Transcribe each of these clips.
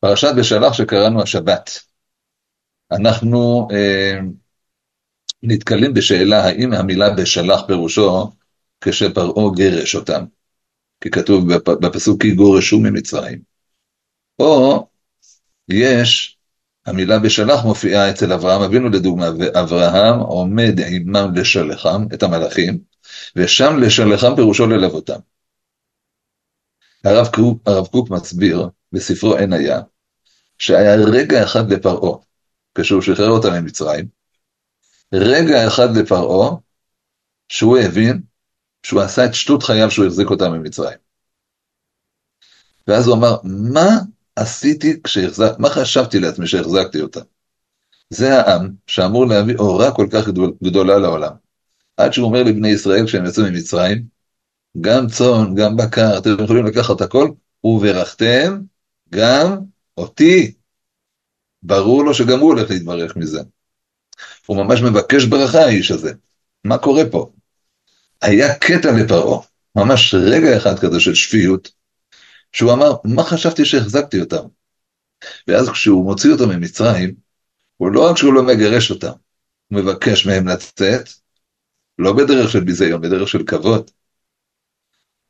פרשת בשלח שקראנו השבת. אנחנו אה, נתקלים בשאלה האם המילה בשלח פירושו כשפרעה גירש אותם, כי כתוב בפסוק כי גורשו ממצרים. או יש, המילה בשלח מופיעה אצל אברהם אבינו לדוגמה, ואברהם עומד עמם לשלחם, את המלאכים, ושם לשלחם פירושו ללוותם. הרב קוק, הרב קוק מסביר בספרו אין היה, שהיה רגע אחד לפרעה, כשהוא שחרר אותם ממצרים, רגע אחד לפרעה, שהוא הבין שהוא עשה את שטות חייו שהוא החזיק אותם ממצרים. ואז הוא אמר, מה עשיתי כשהחזק, מה חשבתי לעצמי שהחזקתי אותם? זה העם שאמור להביא אורה כל כך גדולה לעולם. עד שהוא אומר לבני ישראל כשהם יצאו ממצרים, גם צאן, גם בקר, אתם יכולים לקחת הכל, וברכתם גם אותי. ברור לו שגם הוא הולך להתברך מזה. הוא ממש מבקש ברכה האיש הזה. מה קורה פה? היה קטע לפרעה, ממש רגע אחד כזה של שפיות, שהוא אמר, מה חשבתי שהחזקתי אותם? ואז כשהוא מוציא אותם ממצרים, הוא לא רק שהוא לא מגרש אותם, הוא מבקש מהם לצאת, לא בדרך של ביזיון, בדרך של כבוד,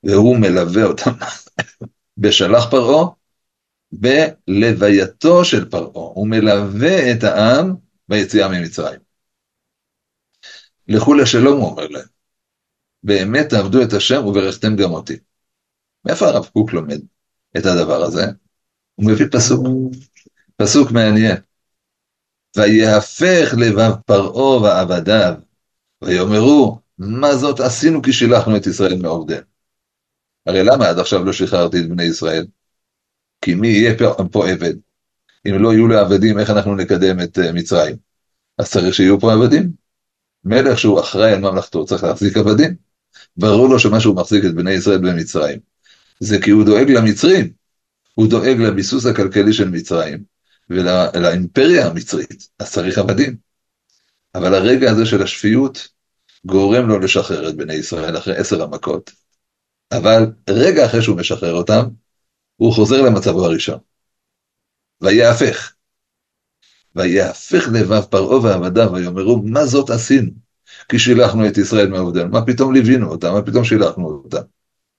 והוא מלווה אותם בשלח פרעה, בלווייתו של פרעה, הוא מלווה את העם ביציאה ממצרים. לכו לשלום, הוא אומר להם. באמת תעבדו את השם וברכתם גם אותי. מאיפה הרב קוק לומד את הדבר הזה? הוא מביא פסוק, פסוק מעניין. ויהפך לבב פרעה ועבדיו, ויאמרו, מה זאת עשינו כי שילחנו את ישראל מעובדינו. הרי למה עד עכשיו לא שחררתי את בני ישראל? כי מי יהיה פה עבד? אם לא יהיו לעבדים, איך אנחנו נקדם את אה, מצרים? אז צריך שיהיו פה עבדים. מלך שהוא אחראי על ממלכתו צריך להחזיק עבדים. ברור לו שמה שהוא מחזיק את בני ישראל במצרים, זה כי הוא דואג למצרים, הוא דואג לביסוס הכלכלי של מצרים ולאימפריה המצרית, אז צריך עבדים. אבל הרגע הזה של השפיות גורם לו לשחרר את בני ישראל אחרי עשר המכות. אבל רגע אחרי שהוא משחרר אותם, הוא חוזר למצבו הראשון. ויהפך. ויהפך לבב פרעה ועבדיו, ויאמרו, מה זאת עשינו? כי שילחנו את ישראל מעובדינו. מה פתאום ליווינו אותם? מה פתאום שילחנו אותם?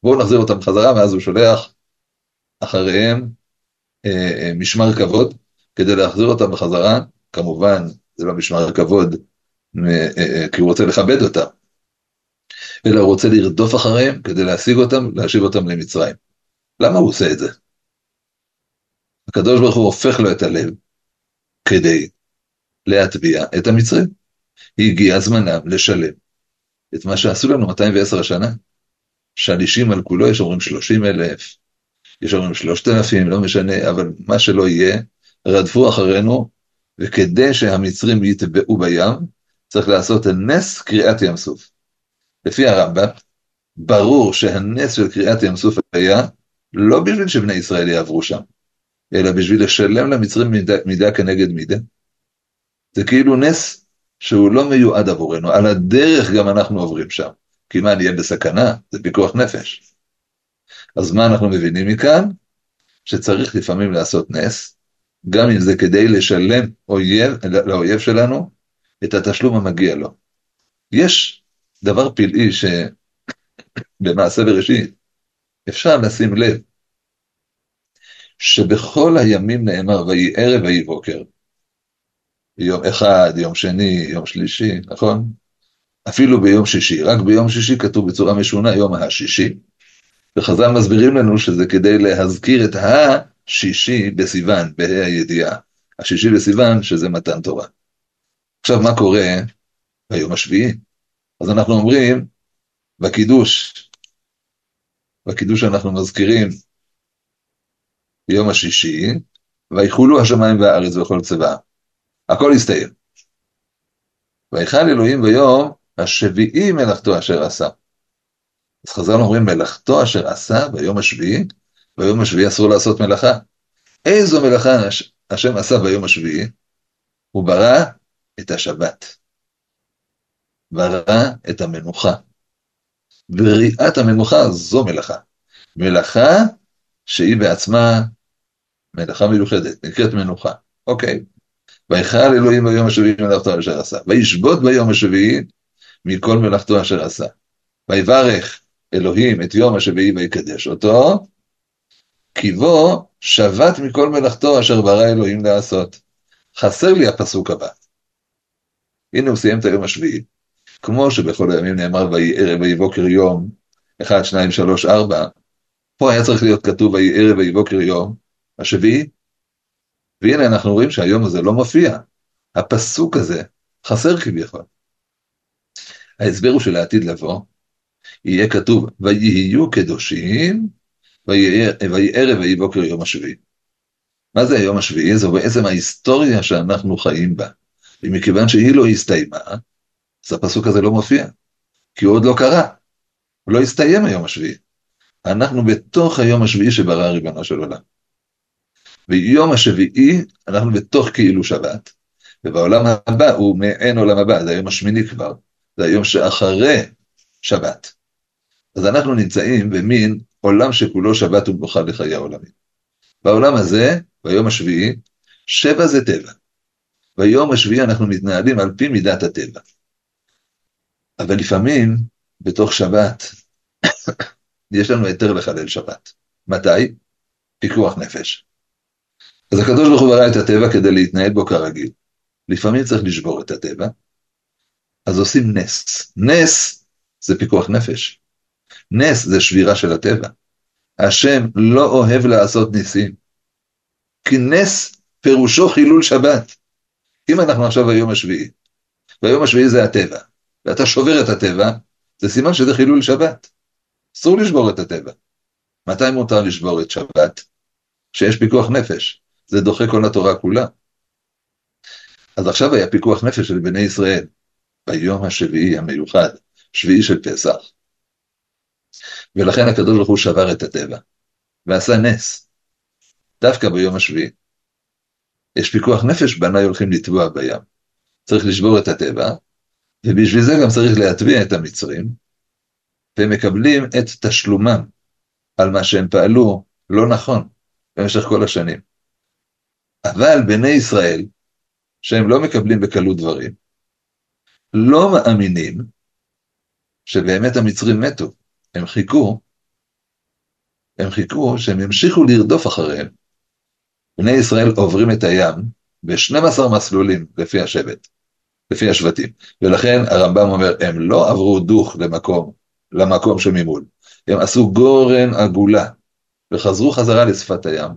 בואו נחזיר אותם בחזרה, ואז הוא שולח אחריהם אה, אה, משמר כבוד, כדי להחזיר אותם בחזרה. כמובן, זה לא משמר כבוד, אה, אה, כי הוא רוצה לכבד אותם, אלא הוא רוצה לרדוף אחריהם כדי להשיג אותם, להשיב אותם למצרים. למה הוא עושה את זה? הקדוש ברוך הוא הופך לו את הלב כדי להטביע את המצרים. הגיע זמנם לשלם את מה שעשו לנו 210 השנה. שלישים על כולו, יש אומרים 30 אלף, יש אומרים 3,000, לא משנה, אבל מה שלא יהיה, רדפו אחרינו, וכדי שהמצרים יטבעו בים, צריך לעשות נס קריעת ים סוף. לפי הרמב"ם, ברור שהנס של קריעת ים סוף היה לא בשביל שבני ישראל יעברו שם, אלא בשביל לשלם למצרים מידה, מידה כנגד מידה. זה כאילו נס שהוא לא מיועד עבורנו, על הדרך גם אנחנו עוברים שם. כי מה, נהיה בסכנה? זה פיקוח נפש. אז מה אנחנו מבינים מכאן? שצריך לפעמים לעשות נס, גם אם זה כדי לשלם אויב, לאויב שלנו את התשלום המגיע לו. יש דבר פלאי שבמעשה בראשית אפשר לשים לב שבכל הימים נאמר ויהי ערב ויהי בוקר. יום אחד, יום שני, יום שלישי, נכון? אפילו ביום שישי, רק ביום שישי כתוב בצורה משונה יום השישי, וחז"ל מסבירים לנו שזה כדי להזכיר את השישי בסיוון, בה"א הידיעה. השישי בסיוון שזה מתן תורה. עכשיו מה קורה ביום השביעי? אז אנחנו אומרים בקידוש, בקידוש אנחנו מזכירים ביום השישי, ויחולו השמיים והארץ וכל צבאה. הכל הסתיים. ויכל אלוהים ביום השביעי מלאכתו אשר עשה. אז חז"ל אומרים מלאכתו אשר עשה ביום השביעי, ביום השביעי אסור לעשות מלאכה. איזו מלאכה השם עשה ביום השביעי? הוא ברא את השבת. ברא את המנוחה. בריאת המנוחה זו מלאכה. מלאכה שהיא בעצמה מלאכה מיוחדת, נקראת מנוחה. אוקיי. ויכל אלוהים ביום השביעי מלאכתו אשר עשה. וישבות ביום השביעי מכל מלאכתו אשר עשה. ויברך אלוהים את יום השביעי ויקדש אותו, כי בו שבת מכל מלאכתו אשר ברא אלוהים לעשות. חסר לי הפסוק הבא. הנה הוא סיים את היום השביעי. כמו שבכל הימים נאמר ויהי ערב ויהי בוקר יום, 1, 2, 3, 4, פה היה צריך להיות כתוב ויהי ערב ויהי בוקר יום, השביעי. והנה אנחנו רואים שהיום הזה לא מופיע. הפסוק הזה חסר כביכול. ההסבר הוא שלעתיד לבוא, יהיה כתוב ויהיו קדושים, ויהי ערב ויהי בוקר יום השביעי. מה זה היום השביעי? זו בעצם ההיסטוריה שאנחנו חיים בה. ומכיוון שהיא לא הסתיימה, אז הפסוק הזה לא מופיע, כי הוא עוד לא קרה, הוא לא הסתיים היום השביעי. אנחנו בתוך היום השביעי שברא ריבונו של עולם. ויום השביעי, אנחנו בתוך כאילו שבת, ובעולם הבא הוא מעין עולם הבא, זה היום השמיני כבר, זה היום שאחרי שבת. אז אנחנו נמצאים במין עולם שכולו שבת ומנוחה לחיי העולמים. בעולם הזה, ביום השביעי, שבע זה טבע. ביום השביעי אנחנו מתנהלים על פי מידת הטבע. אבל לפעמים, בתוך שבת, יש לנו היתר לחלל שבת. מתי? פיקוח נפש. אז הקדוש ברוך הוא ברא את הטבע כדי להתנהל בו כרגיל. לפעמים צריך לשבור את הטבע, אז עושים נס. נס זה פיקוח נפש. נס זה שבירה של הטבע. השם לא אוהב לעשות ניסים. כי נס פירושו חילול שבת. אם אנחנו עכשיו ביום השביעי, והיום השביעי זה הטבע, ואתה שובר את הטבע, זה סימן שזה חילול שבת. אסור לשבור את הטבע. מתי מותר לשבור את שבת? כשיש פיקוח נפש. זה דוחה כל התורה כולה. אז עכשיו היה פיקוח נפש של בני ישראל, ביום השביעי המיוחד, שביעי של פסח. ולכן הקדוש ברוך הוא שבר את הטבע, ועשה נס, דווקא ביום השביעי. יש פיקוח נפש, בניי הולכים לטבוע בים. צריך לשבור את הטבע, ובשביל זה גם צריך להטביע את המצרים, והם מקבלים את תשלומם על מה שהם פעלו לא נכון במשך כל השנים. אבל בני ישראל, שהם לא מקבלים בקלות דברים, לא מאמינים שבאמת המצרים מתו. הם חיכו, הם חיכו שהם ימשיכו לרדוף אחריהם. בני ישראל עוברים את הים ב-12 מסלולים לפי השבט, לפי השבטים. ולכן הרמב"ם אומר, הם לא עברו דוך למקום, למקום שממול. הם עשו גורן עגולה וחזרו חזרה לשפת הים.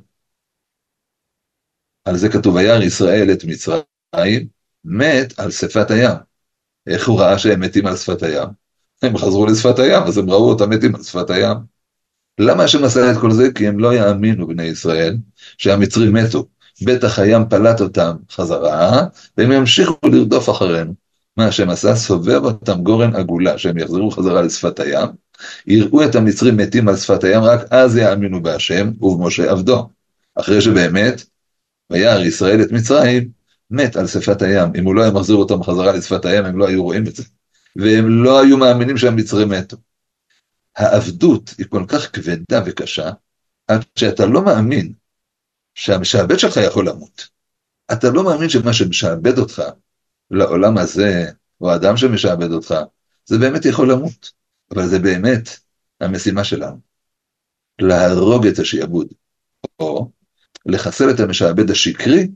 על זה כתוב, וירא ישראל את מצרים, מת על שפת הים. איך הוא ראה שהם מתים על שפת הים? הם חזרו לשפת הים, אז הם ראו אותם מתים על שפת הים. למה השם עשה את כל זה? כי הם לא יאמינו, בני ישראל, שהמצרים מתו. בטח הים פלט אותם חזרה, והם ימשיכו לרדוף אחרינו. מה השם עשה? סובב אותם גורן עגולה, שהם יחזרו חזרה לשפת הים, יראו את המצרים מתים על שפת הים, רק אז יאמינו בהשם ובמשה עבדו. אחרי שבאמת, וירא ישראל את מצרים, מת על שפת הים. אם הוא לא היה מחזיר אותם חזרה לשפת הים, הם לא היו רואים את זה. והם לא היו מאמינים שהמצרים מתו. העבדות היא כל כך כבדה וקשה, עד שאתה לא מאמין שהמשעבד שלך יכול למות. אתה לא מאמין שמה שמשעבד אותך לעולם הזה, או האדם שמשעבד אותך, זה באמת יכול למות. אבל זה באמת המשימה שלנו. להרוג את השעבוד, או לחסל את המשעבד השקרי,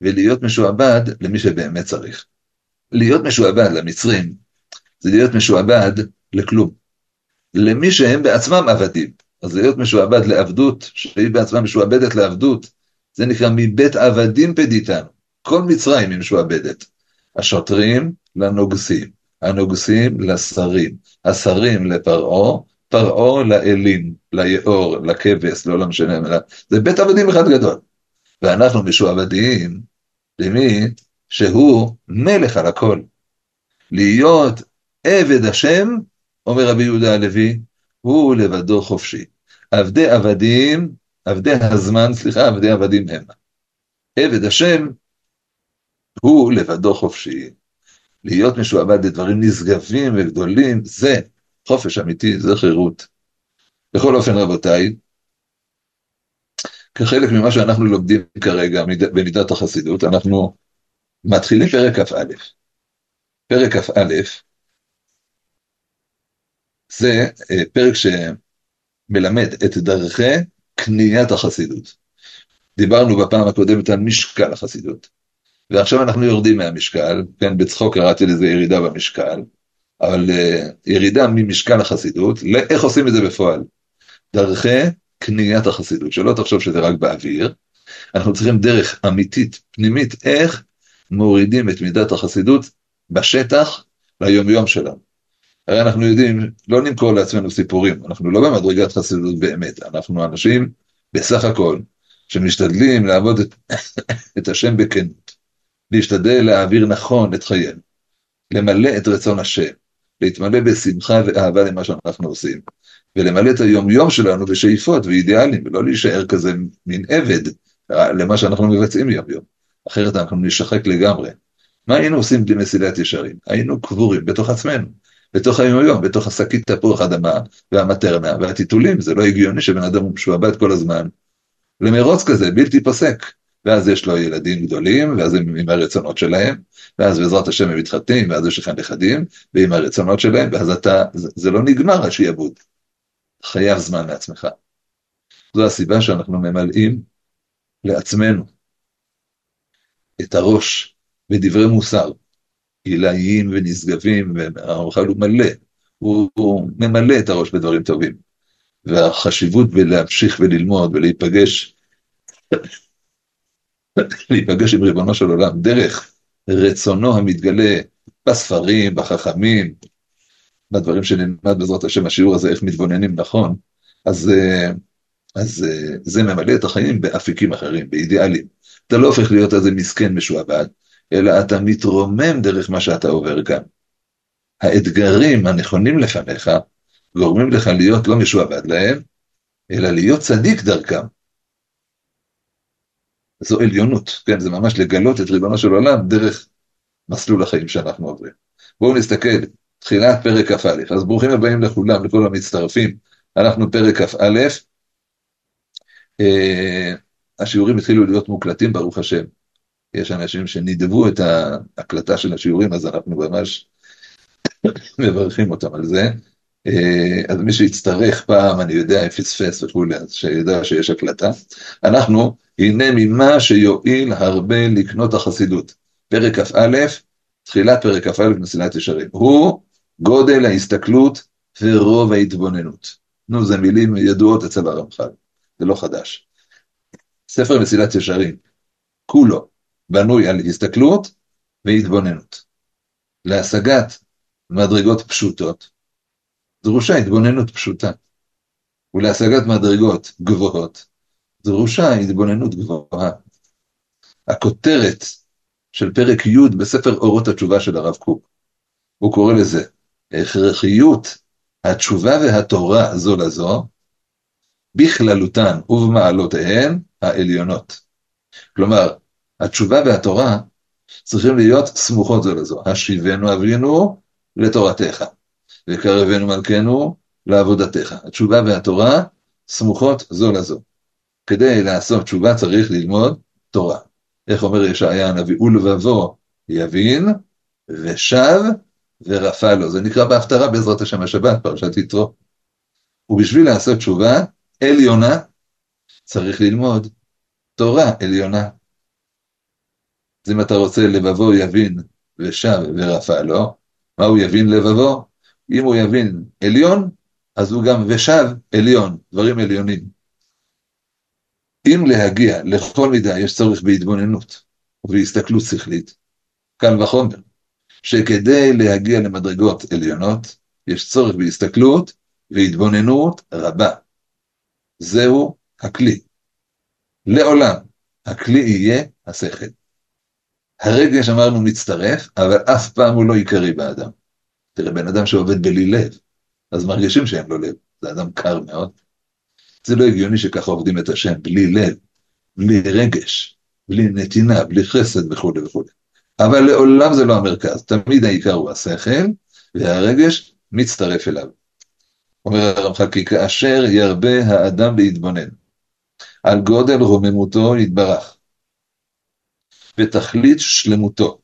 ולהיות משועבד למי שבאמת צריך. להיות משועבד למצרים, זה להיות משועבד לכלום. למי שהם בעצמם עבדים. אז להיות משועבד לעבדות, שהיא בעצמה משועבדת לעבדות, זה נקרא מבית עבדים פדיתנו. כל מצרים היא משועבדת. השוטרים לנוגסים, הנוגסים לשרים, השרים לפרעה, פרעה לאלים, ליאור, לכבש, לא משנה, זה בית עבדים אחד גדול. ואנחנו משועבדים למי שהוא מלך על הכל. להיות עבד השם, אומר רבי יהודה הלוי, הוא לבדו חופשי. עבדי עבדים, עבדי הזמן, סליחה, עבדי עבדים הם. עבד השם הוא לבדו חופשי. להיות משועבד לדברים נשגבים וגדולים, זה חופש אמיתי, זה חירות. בכל אופן, רבותיי, כחלק ממה שאנחנו לומדים כרגע במידת החסידות, אנחנו מתחילים פרק כ"א. פרק כ"א זה אה, פרק שמלמד את דרכי קניית החסידות. דיברנו בפעם הקודמת על משקל החסידות, ועכשיו אנחנו יורדים מהמשקל, כן, בצחוק קראתי לזה ירידה במשקל, אבל uh, ירידה ממשקל החסידות, לאיך עושים את זה בפועל. דרכי קניית החסידות, שלא תחשוב שזה רק באוויר, אנחנו צריכים דרך אמיתית, פנימית, איך מורידים את מידת החסידות בשטח ליומיום שלנו. הרי אנחנו יודעים, לא נמכור לעצמנו סיפורים, אנחנו לא במדרגת חסידות באמת, אנחנו אנשים בסך הכל שמשתדלים לעבוד את, את השם בכנות, להשתדל להעביר נכון את חיינו, למלא את רצון השם, להתמלא בשמחה ואהבה למה שאנחנו עושים, ולמלא את היומיום שלנו בשאיפות ואידיאלים, ולא להישאר כזה מין עבד למה שאנחנו מבצעים יום-יום, אחרת אנחנו נשחק לגמרי. מה היינו עושים בלי מסילת ישרים? היינו קבורים בתוך עצמנו, בתוך היום-יום, בתוך השקית תפוח אדמה והמטרנה והטיטולים, זה לא הגיוני שבן אדם הוא משועבד כל הזמן למרוץ כזה, בלתי פוסק. ואז יש לו ילדים גדולים, ואז הם עם הרצונות שלהם, ואז בעזרת השם הם מתחתנים, ואז יש לך נכדים, ועם הרצונות שלהם, ואז אתה, זה לא נגמר השיעבוד. חייב זמן לעצמך. זו הסיבה שאנחנו ממלאים לעצמנו את הראש בדברי מוסר, עילאיים ונשגבים, והרמח"ל הוא מלא, הוא, הוא ממלא את הראש בדברים טובים. והחשיבות בלהמשיך וללמוד ולהיפגש, להיפגש עם ריבונו של עולם דרך רצונו המתגלה בספרים, בחכמים, בדברים שנלמד בעזרת השם השיעור הזה, איך מתבוננים נכון, אז, אז זה ממלא את החיים באפיקים אחרים, באידיאלים. אתה לא הופך להיות איזה מסכן משועבד, אלא אתה מתרומם דרך מה שאתה עובר כאן. האתגרים הנכונים לפניך גורמים לך להיות לא משועבד להם, אלא להיות צדיק דרכם. זו עליונות, כן, זה ממש לגלות את ריבונו של עולם דרך מסלול החיים שאנחנו עוברים. בואו נסתכל, תחילת פרק כ"א, אז ברוכים הבאים לכולם, לכל המצטרפים, אנחנו פרק כ"א, אה, השיעורים התחילו להיות מוקלטים, ברוך השם. יש אנשים שנידבו את ההקלטה של השיעורים, אז אנחנו ממש מברכים אותם על זה. אה, אז מי שיצטרך פעם, אני יודע, פספס וכולי, אז שידע שיש הקלטה. אנחנו, הנה ממה שיועיל הרבה לקנות החסידות. פרק כ"א, תחילת פרק כ"א מסילת ישרים. הוא גודל ההסתכלות ורוב ההתבוננות. נו, זה מילים ידועות אצל הרמח"ל, זה לא חדש. ספר מסילת ישרים, כולו בנוי על הסתכלות והתבוננות. להשגת מדרגות פשוטות, דרושה התבוננות פשוטה. ולהשגת מדרגות גבוהות, דרושה התבוננות גבוהה. הכותרת של פרק י' בספר אורות התשובה של הרב קוק, הוא קורא לזה הכרחיות התשובה והתורה זו לזו, בכללותן ובמעלותיהן העליונות. כלומר, התשובה והתורה צריכים להיות סמוכות זו לזו. השיבנו אבינו לתורתך. וקרבנו מלכנו לעבודתך. התשובה והתורה סמוכות זו לזו. כדי לעשות תשובה צריך ללמוד תורה. איך אומר ישעיה הנביא, ולבבו יבין, ושב ורפא לו. זה נקרא בהפטרה בעזרת השם השבת, פרשת יתרו. ובשביל לעשות תשובה עליונה, צריך ללמוד תורה עליונה. אז אם אתה רוצה לבבו יבין ושב ורפא לו, מה הוא יבין לבבו? אם הוא יבין עליון, אז הוא גם ושב עליון, דברים עליונים. אם להגיע לכל מידה יש צורך בהתבוננות ובהסתכלות שכלית, קל וחומר, שכדי להגיע למדרגות עליונות, יש צורך בהסתכלות והתבוננות רבה. זהו הכלי. לעולם, הכלי יהיה השכל. הרגש אמרנו מצטרף, אבל אף פעם הוא לא עיקרי באדם. תראה, בן אדם שעובד בלי לב, אז מרגישים שאין לו לב, זה אדם קר מאוד. זה לא הגיוני שככה עובדים את השם, בלי לב, בלי רגש, בלי נתינה, בלי חסד וכולי וכולי. אבל לעולם זה לא המרכז, תמיד העיקר הוא השכל, והרגש מצטרף אליו. אומר הרמח"ל, כי כאשר ירבה האדם להתבונן, על גודל רוממותו יתברך, ותכלית שלמותו,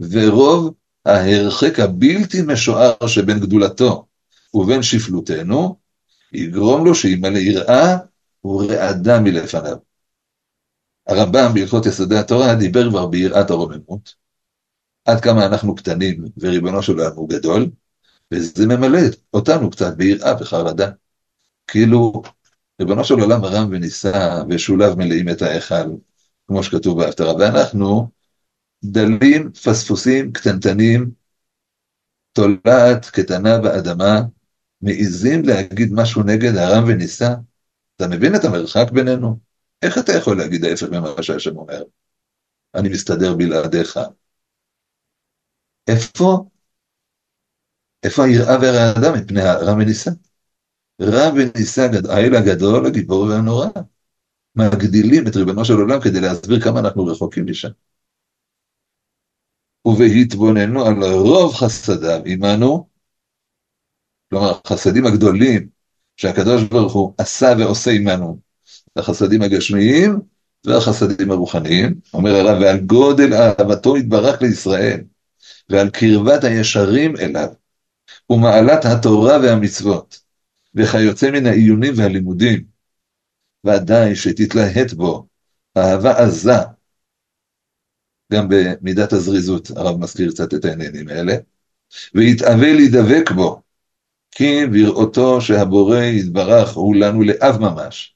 ורוב ההרחק הבלתי משוער שבין גדולתו ובין שפלותנו, יגרום לו שימלא יראה ורעדה מלפניו. הרמב"ם בהלכות יסודי התורה דיבר כבר ביראת הרוממות, עד כמה אנחנו קטנים וריבונו של עולם הוא גדול, וזה ממלא אותנו קצת ביראה וחרדה. כאילו, ריבונו של עולם רם ונישא ושולב מלאים את ההיכל, כמו שכתוב בהפטרה, ואנחנו דלים, פספוסים, קטנטנים, תולעת קטנה באדמה, מעיזים להגיד משהו נגד הרם ונישא? אתה מבין את המרחק בינינו? איך אתה יכול להגיד ההפך ממה שהשם אומר? אני מסתדר בלעדיך. איפה? איפה היראה והרעדה מפני הרם ונישא? רם ונישא האל הגדול, הגיבור והנורא. מגדילים את ריבונו של עולם כדי להסביר כמה אנחנו רחוקים משם. ובהתבוננו על רוב חסדיו עמנו, כלומר, החסדים הגדולים שהקדוש ברוך הוא עשה ועושה עמנו, החסדים הגשמיים והחסדים הרוחניים, אומר הרב, ועל גודל אהבתו יתברך לישראל, ועל קרבת הישרים אליו, ומעלת התורה והמצוות, וכיוצא מן העיונים והלימודים, ודאי שתתלהט בו. אהבה עזה, גם במידת הזריזות, הרב מזכיר קצת את העניינים האלה, ויתאווה להידבק בו, כי בראותו שהבורא יתברך הוא לנו לאב ממש,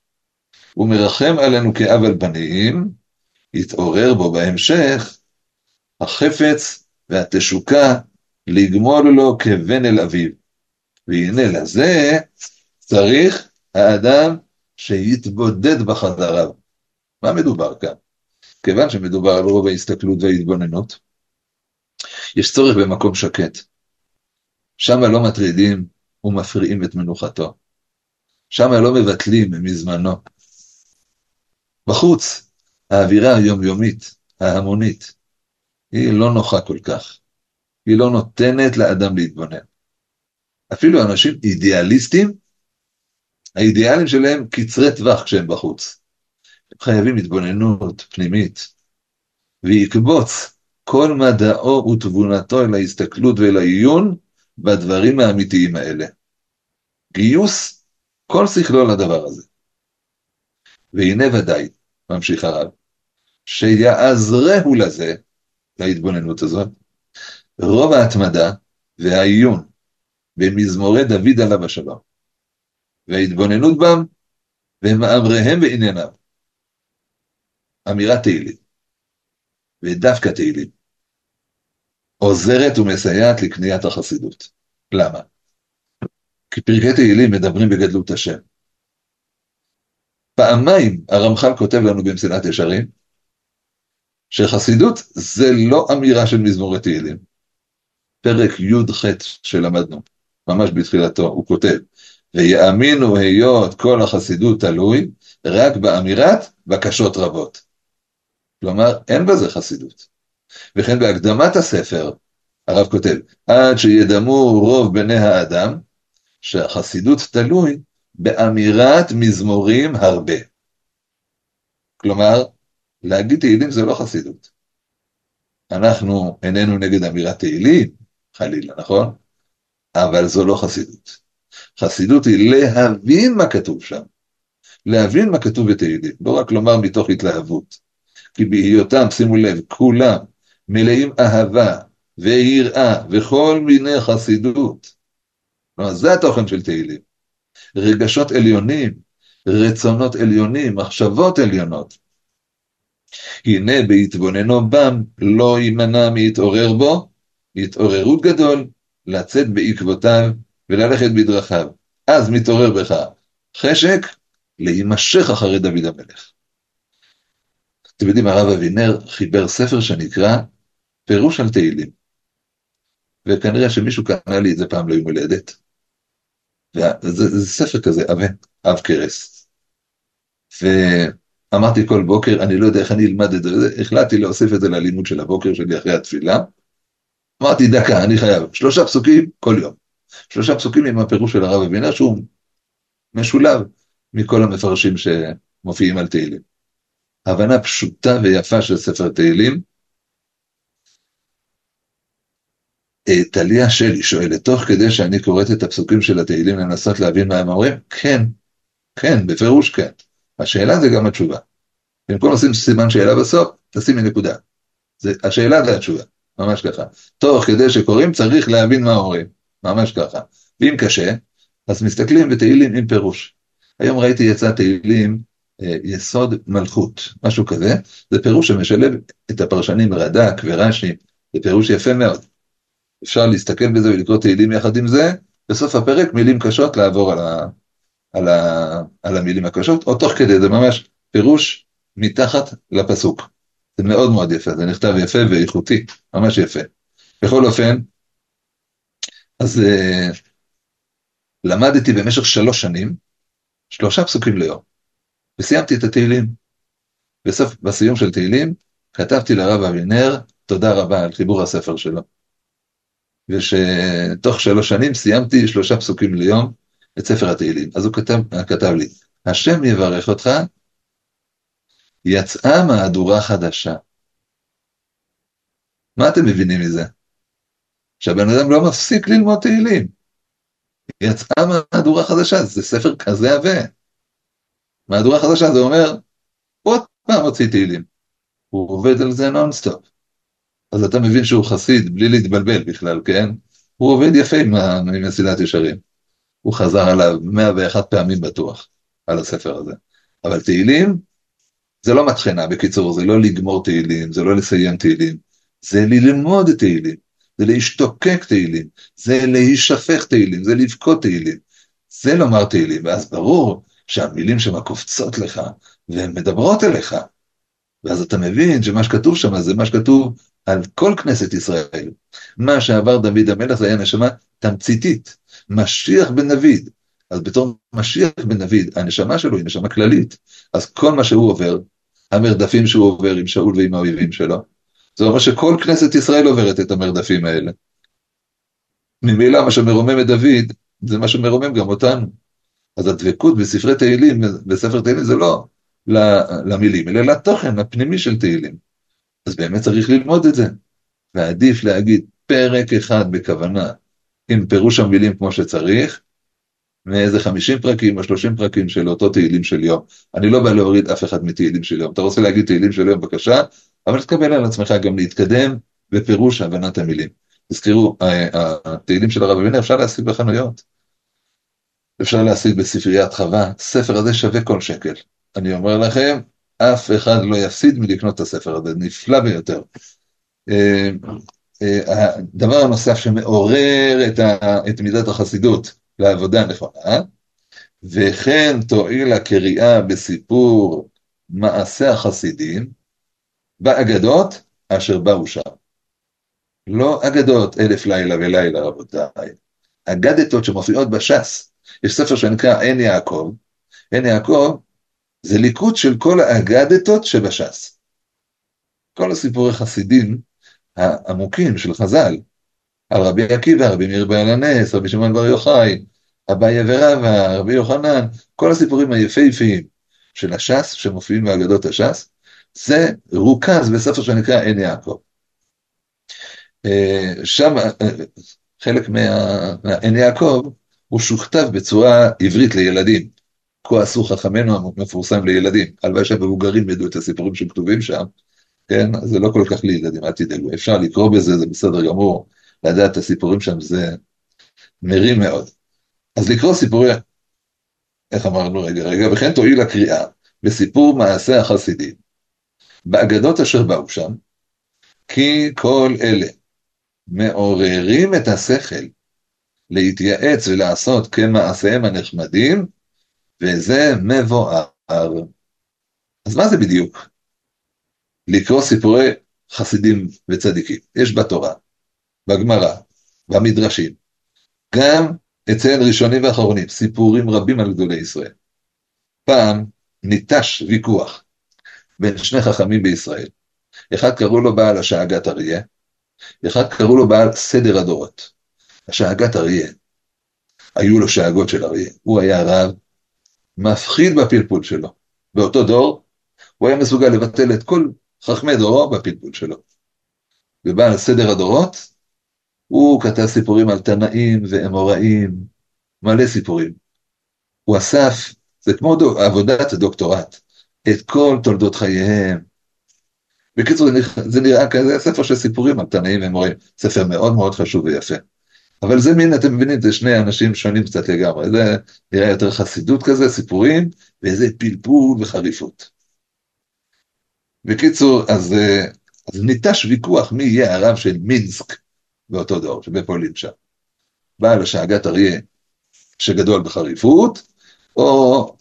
ומרחם עלינו כאב על בנים, יתעורר בו בהמשך החפץ והתשוקה לגמול לו כבן אל אביו. והנה לזה צריך האדם שיתבודד בחדריו. מה מדובר כאן? כיוון שמדובר על רוב ההסתכלות וההתבוננות, יש צורך במקום שקט. שם לא מטרידים ומפריעים את מנוחתו. שם לא מבטלים מזמנו. בחוץ, האווירה היומיומית, ההמונית, היא לא נוחה כל כך. היא לא נותנת לאדם להתבונן. אפילו אנשים אידיאליסטים, האידיאלים שלהם קצרי טווח כשהם בחוץ. הם חייבים התבוננות פנימית, ויקבוץ כל מדעו ותבונתו אל ההסתכלות ואל העיון בדברים האמיתיים האלה. גיוס כל שכלו לדבר הזה. והנה ודאי, ממשיך הרב, שיעזרהו לזה, להתבוננות הזאת, רוב ההתמדה והעיון במזמורי דוד עליו השלום, וההתבוננות בם, ומאמריהם וענייניו. אמירת תהילים, ודווקא תהילים, עוזרת ומסייעת לקניית החסידות. למה? כי פרקי תהילים מדברים בגדלות השם. פעמיים הרמח"ל כותב לנו במסילת ישרים, שחסידות זה לא אמירה של מזמורי תהילים. פרק י"ח שלמדנו, ממש בתחילתו, הוא כותב, ויאמינו היות כל החסידות תלוי רק באמירת בקשות רבות. כלומר, אין בזה חסידות. וכן בהקדמת הספר, הרב כותב, עד שידמו רוב בני האדם, שהחסידות תלוי באמירת מזמורים הרבה. כלומר, להגיד תהילים זה לא חסידות. אנחנו איננו נגד אמירת תהילים, חלילה, נכון? אבל זו לא חסידות. חסידות היא להבין מה כתוב שם. להבין מה כתוב בתהילים, לא רק לומר מתוך התלהבות. כי בהיותם, שימו לב, כולם מלאים אהבה ויראה וכל מיני חסידות. כלומר, זה התוכן של תהילים. רגשות עליונים, רצונות עליונים, מחשבות עליונות. הנה בהתבוננו בם לא יימנע מהתעורר בו, התעוררות גדול, לצאת בעקבותיו וללכת בדרכיו. אז מתעורר בך חשק להימשך אחרי דוד המלך. אתם יודעים, הרב אבינר חיבר ספר שנקרא פירוש על תהילים. וכנראה שמישהו קנה לי את זה פעם ליום הולדת. וזה, זה ספר כזה עבה, עב כרס. ואמרתי כל בוקר, אני לא יודע איך אני אלמד את זה, החלטתי להוסיף את זה ללימוד של הבוקר שלי אחרי התפילה. אמרתי, דקה, אני חייב, שלושה פסוקים כל יום. שלושה פסוקים עם הפירוש של הרב אבינר, שהוא משולב מכל המפרשים ש... מופיעים על תהילים. הבנה פשוטה ויפה של ספר תהילים. אה, טליה שלי שואלת, תוך כדי שאני קוראת את הפסוקים של התהילים לנסות להבין מה הם אומרים? כן, כן, בפירוש כן. השאלה זה גם התשובה. במקום לשים סימן שאלה בסוף, תשימי נקודה. זה, השאלה זה התשובה, ממש ככה. תוך כדי שקוראים צריך להבין מה אומרים, ממש ככה. ואם קשה, אז מסתכלים בתהילים עם פירוש. היום ראיתי יצא תהילים אה, יסוד מלכות, משהו כזה, זה פירוש שמשלב את הפרשנים רד"ק ורש"י, זה פירוש יפה מאוד. אפשר להסתכל בזה ולקרוא תהילים יחד עם זה, בסוף הפרק מילים קשות לעבור על, ה, על, ה, על המילים הקשות, או תוך כדי, זה ממש פירוש מתחת לפסוק. זה מאוד מאוד יפה, זה נכתב יפה ואיכותי, ממש יפה. בכל אופן, אז uh, למדתי במשך שלוש שנים, שלושה פסוקים ליום, וסיימתי את התהילים. בסוף, בסיום של תהילים, כתבתי לרב אבינר, תודה רבה על חיבור הספר שלו. ושתוך שלוש שנים סיימתי שלושה פסוקים ליום את ספר התהילים. אז הוא כתב, כתב לי, השם יברך אותך, יצאה מהדורה חדשה. מה אתם מבינים מזה? שהבן אדם לא מפסיק ללמוד תהילים. יצאה מהדורה חדשה, זה ספר כזה עבה. מהדורה חדשה זה אומר, עוד פעם הוציא תהילים. הוא עובד על זה נונסטופ. אז אתה מבין שהוא חסיד בלי להתבלבל בכלל, כן? הוא עובד יפה עם מסילת ישרים. הוא חזר עליו 101 פעמים בטוח, על הספר הזה. אבל תהילים, זה לא מטחנה, בקיצור, זה לא לגמור תהילים, זה לא לסיים תהילים, זה ללמוד תהילים, זה להשתוקק תהילים, זה להישפך תהילים, זה לבכות תהילים, זה לומר תהילים, ואז ברור שהמילים שם קופצות לך, והן מדברות אליך, ואז אתה מבין שמה שכתוב שם זה מה שכתוב על כל כנסת ישראל. מה שעבר דוד המלך זה היה נשמה תמציתית, משיח בן דוד. אז בתור משיח בן דוד, הנשמה שלו היא נשמה כללית, אז כל מה שהוא עובר, המרדפים שהוא עובר עם שאול ועם האויבים שלו, זה אומר שכל כנסת ישראל עוברת את המרדפים האלה. ממילא מה שמרומם את דוד, זה מה שמרומם גם אותנו. אז הדבקות בספרי תהילים, בספר תהילים זה לא למילים, אלא לתוכן הפנימי של תהילים. אז באמת צריך ללמוד את זה. ועדיף להגיד פרק אחד בכוונה, עם פירוש המילים כמו שצריך, מאיזה 50 פרקים או 30 פרקים של אותו תהילים של יום. אני לא בא להוריד אף אחד מתהילים של יום. אתה רוצה להגיד תהילים של יום, בבקשה, אבל תקבל על עצמך גם להתקדם בפירוש הבנת המילים. תזכרו, התהילים של הרב אבינר אפשר להשיג בחנויות. אפשר להשיג בספריית חווה, הספר הזה שווה כל שקל. אני אומר לכם, אף אחד לא יפסיד מלקנות את הספר הזה, נפלא ביותר. אה, אה, הדבר הנוסף שמעורר את, ה, את מידת החסידות לעבודה הנכונה, וכן תועיל הקריאה בסיפור מעשה החסידים באגדות אשר באו שם. לא אגדות אלף לילה ולילה רבותיי, אגדתות שמופיעות בש"ס. יש ספר שנקרא עין יעקב, עין יעקב זה ליקוט של כל האגדתות שבש"ס. כל הסיפורי חסידים העמוקים של חז"ל, על רבי עקיבא, רבי מאיר בעל הנס, רבי שמעון בר יוחאי, אביי ורבא, רבי יוחנן, כל הסיפורים היפהפיים של הש"ס, שמופיעים באגדות הש"ס, זה רוכז בספר שנקרא עין יעקב. אה, שם, אה, חלק מהעין יעקב, הוא שוכתב בצורה עברית לילדים. כה עשו חכמינו המפורסם לילדים. הלוואי שהמבוגרים ידעו את הסיפורים שכתובים שם, כן? זה לא כל כך לילדים, אל תדאגו. אפשר לקרוא בזה, זה בסדר גמור. לדעת הסיפורים שם זה מרים מאוד. אז לקרוא סיפורי, איך אמרנו רגע, רגע, וכן תועיל הקריאה בסיפור מעשה החסידים, באגדות אשר באו שם, כי כל אלה מעוררים את השכל להתייעץ ולעשות כמעשיהם הנחמדים, וזה מבואר. אז מה זה בדיוק? לקרוא סיפורי חסידים וצדיקים. יש בתורה, בגמרא, במדרשים, גם אצל ראשונים ואחרונים, סיפורים רבים על גדולי ישראל. פעם ניטש ויכוח בין שני חכמים בישראל. אחד קראו לו בעל השאגת אריה, אחד קראו לו בעל סדר הדורות. השאגת אריה, היו לו שאגות של אריה, הוא היה רב, מפחיד בפלפול שלו. באותו דור, הוא היה מסוגל לבטל את כל חכמי דורו בפלפול שלו. ובעל סדר הדורות, הוא כתב סיפורים על תנאים ואמוראים, מלא סיפורים. הוא אסף, זה כמו דו, עבודת דוקטורט, את כל תולדות חייהם. בקיצור, זה נראה כזה ספר של סיפורים על תנאים ואמוראים, ספר מאוד מאוד חשוב ויפה. אבל זה מין, אתם מבינים, זה שני אנשים שונים קצת לגמרי, זה נראה יותר חסידות כזה, סיפורים, ואיזה פלפול וחריפות. בקיצור, אז, אז ניטש ויכוח מי יהיה הרב של מינסק באותו דור, שבפולין שם. בעל השאגת אריה שגדול בחריפות, או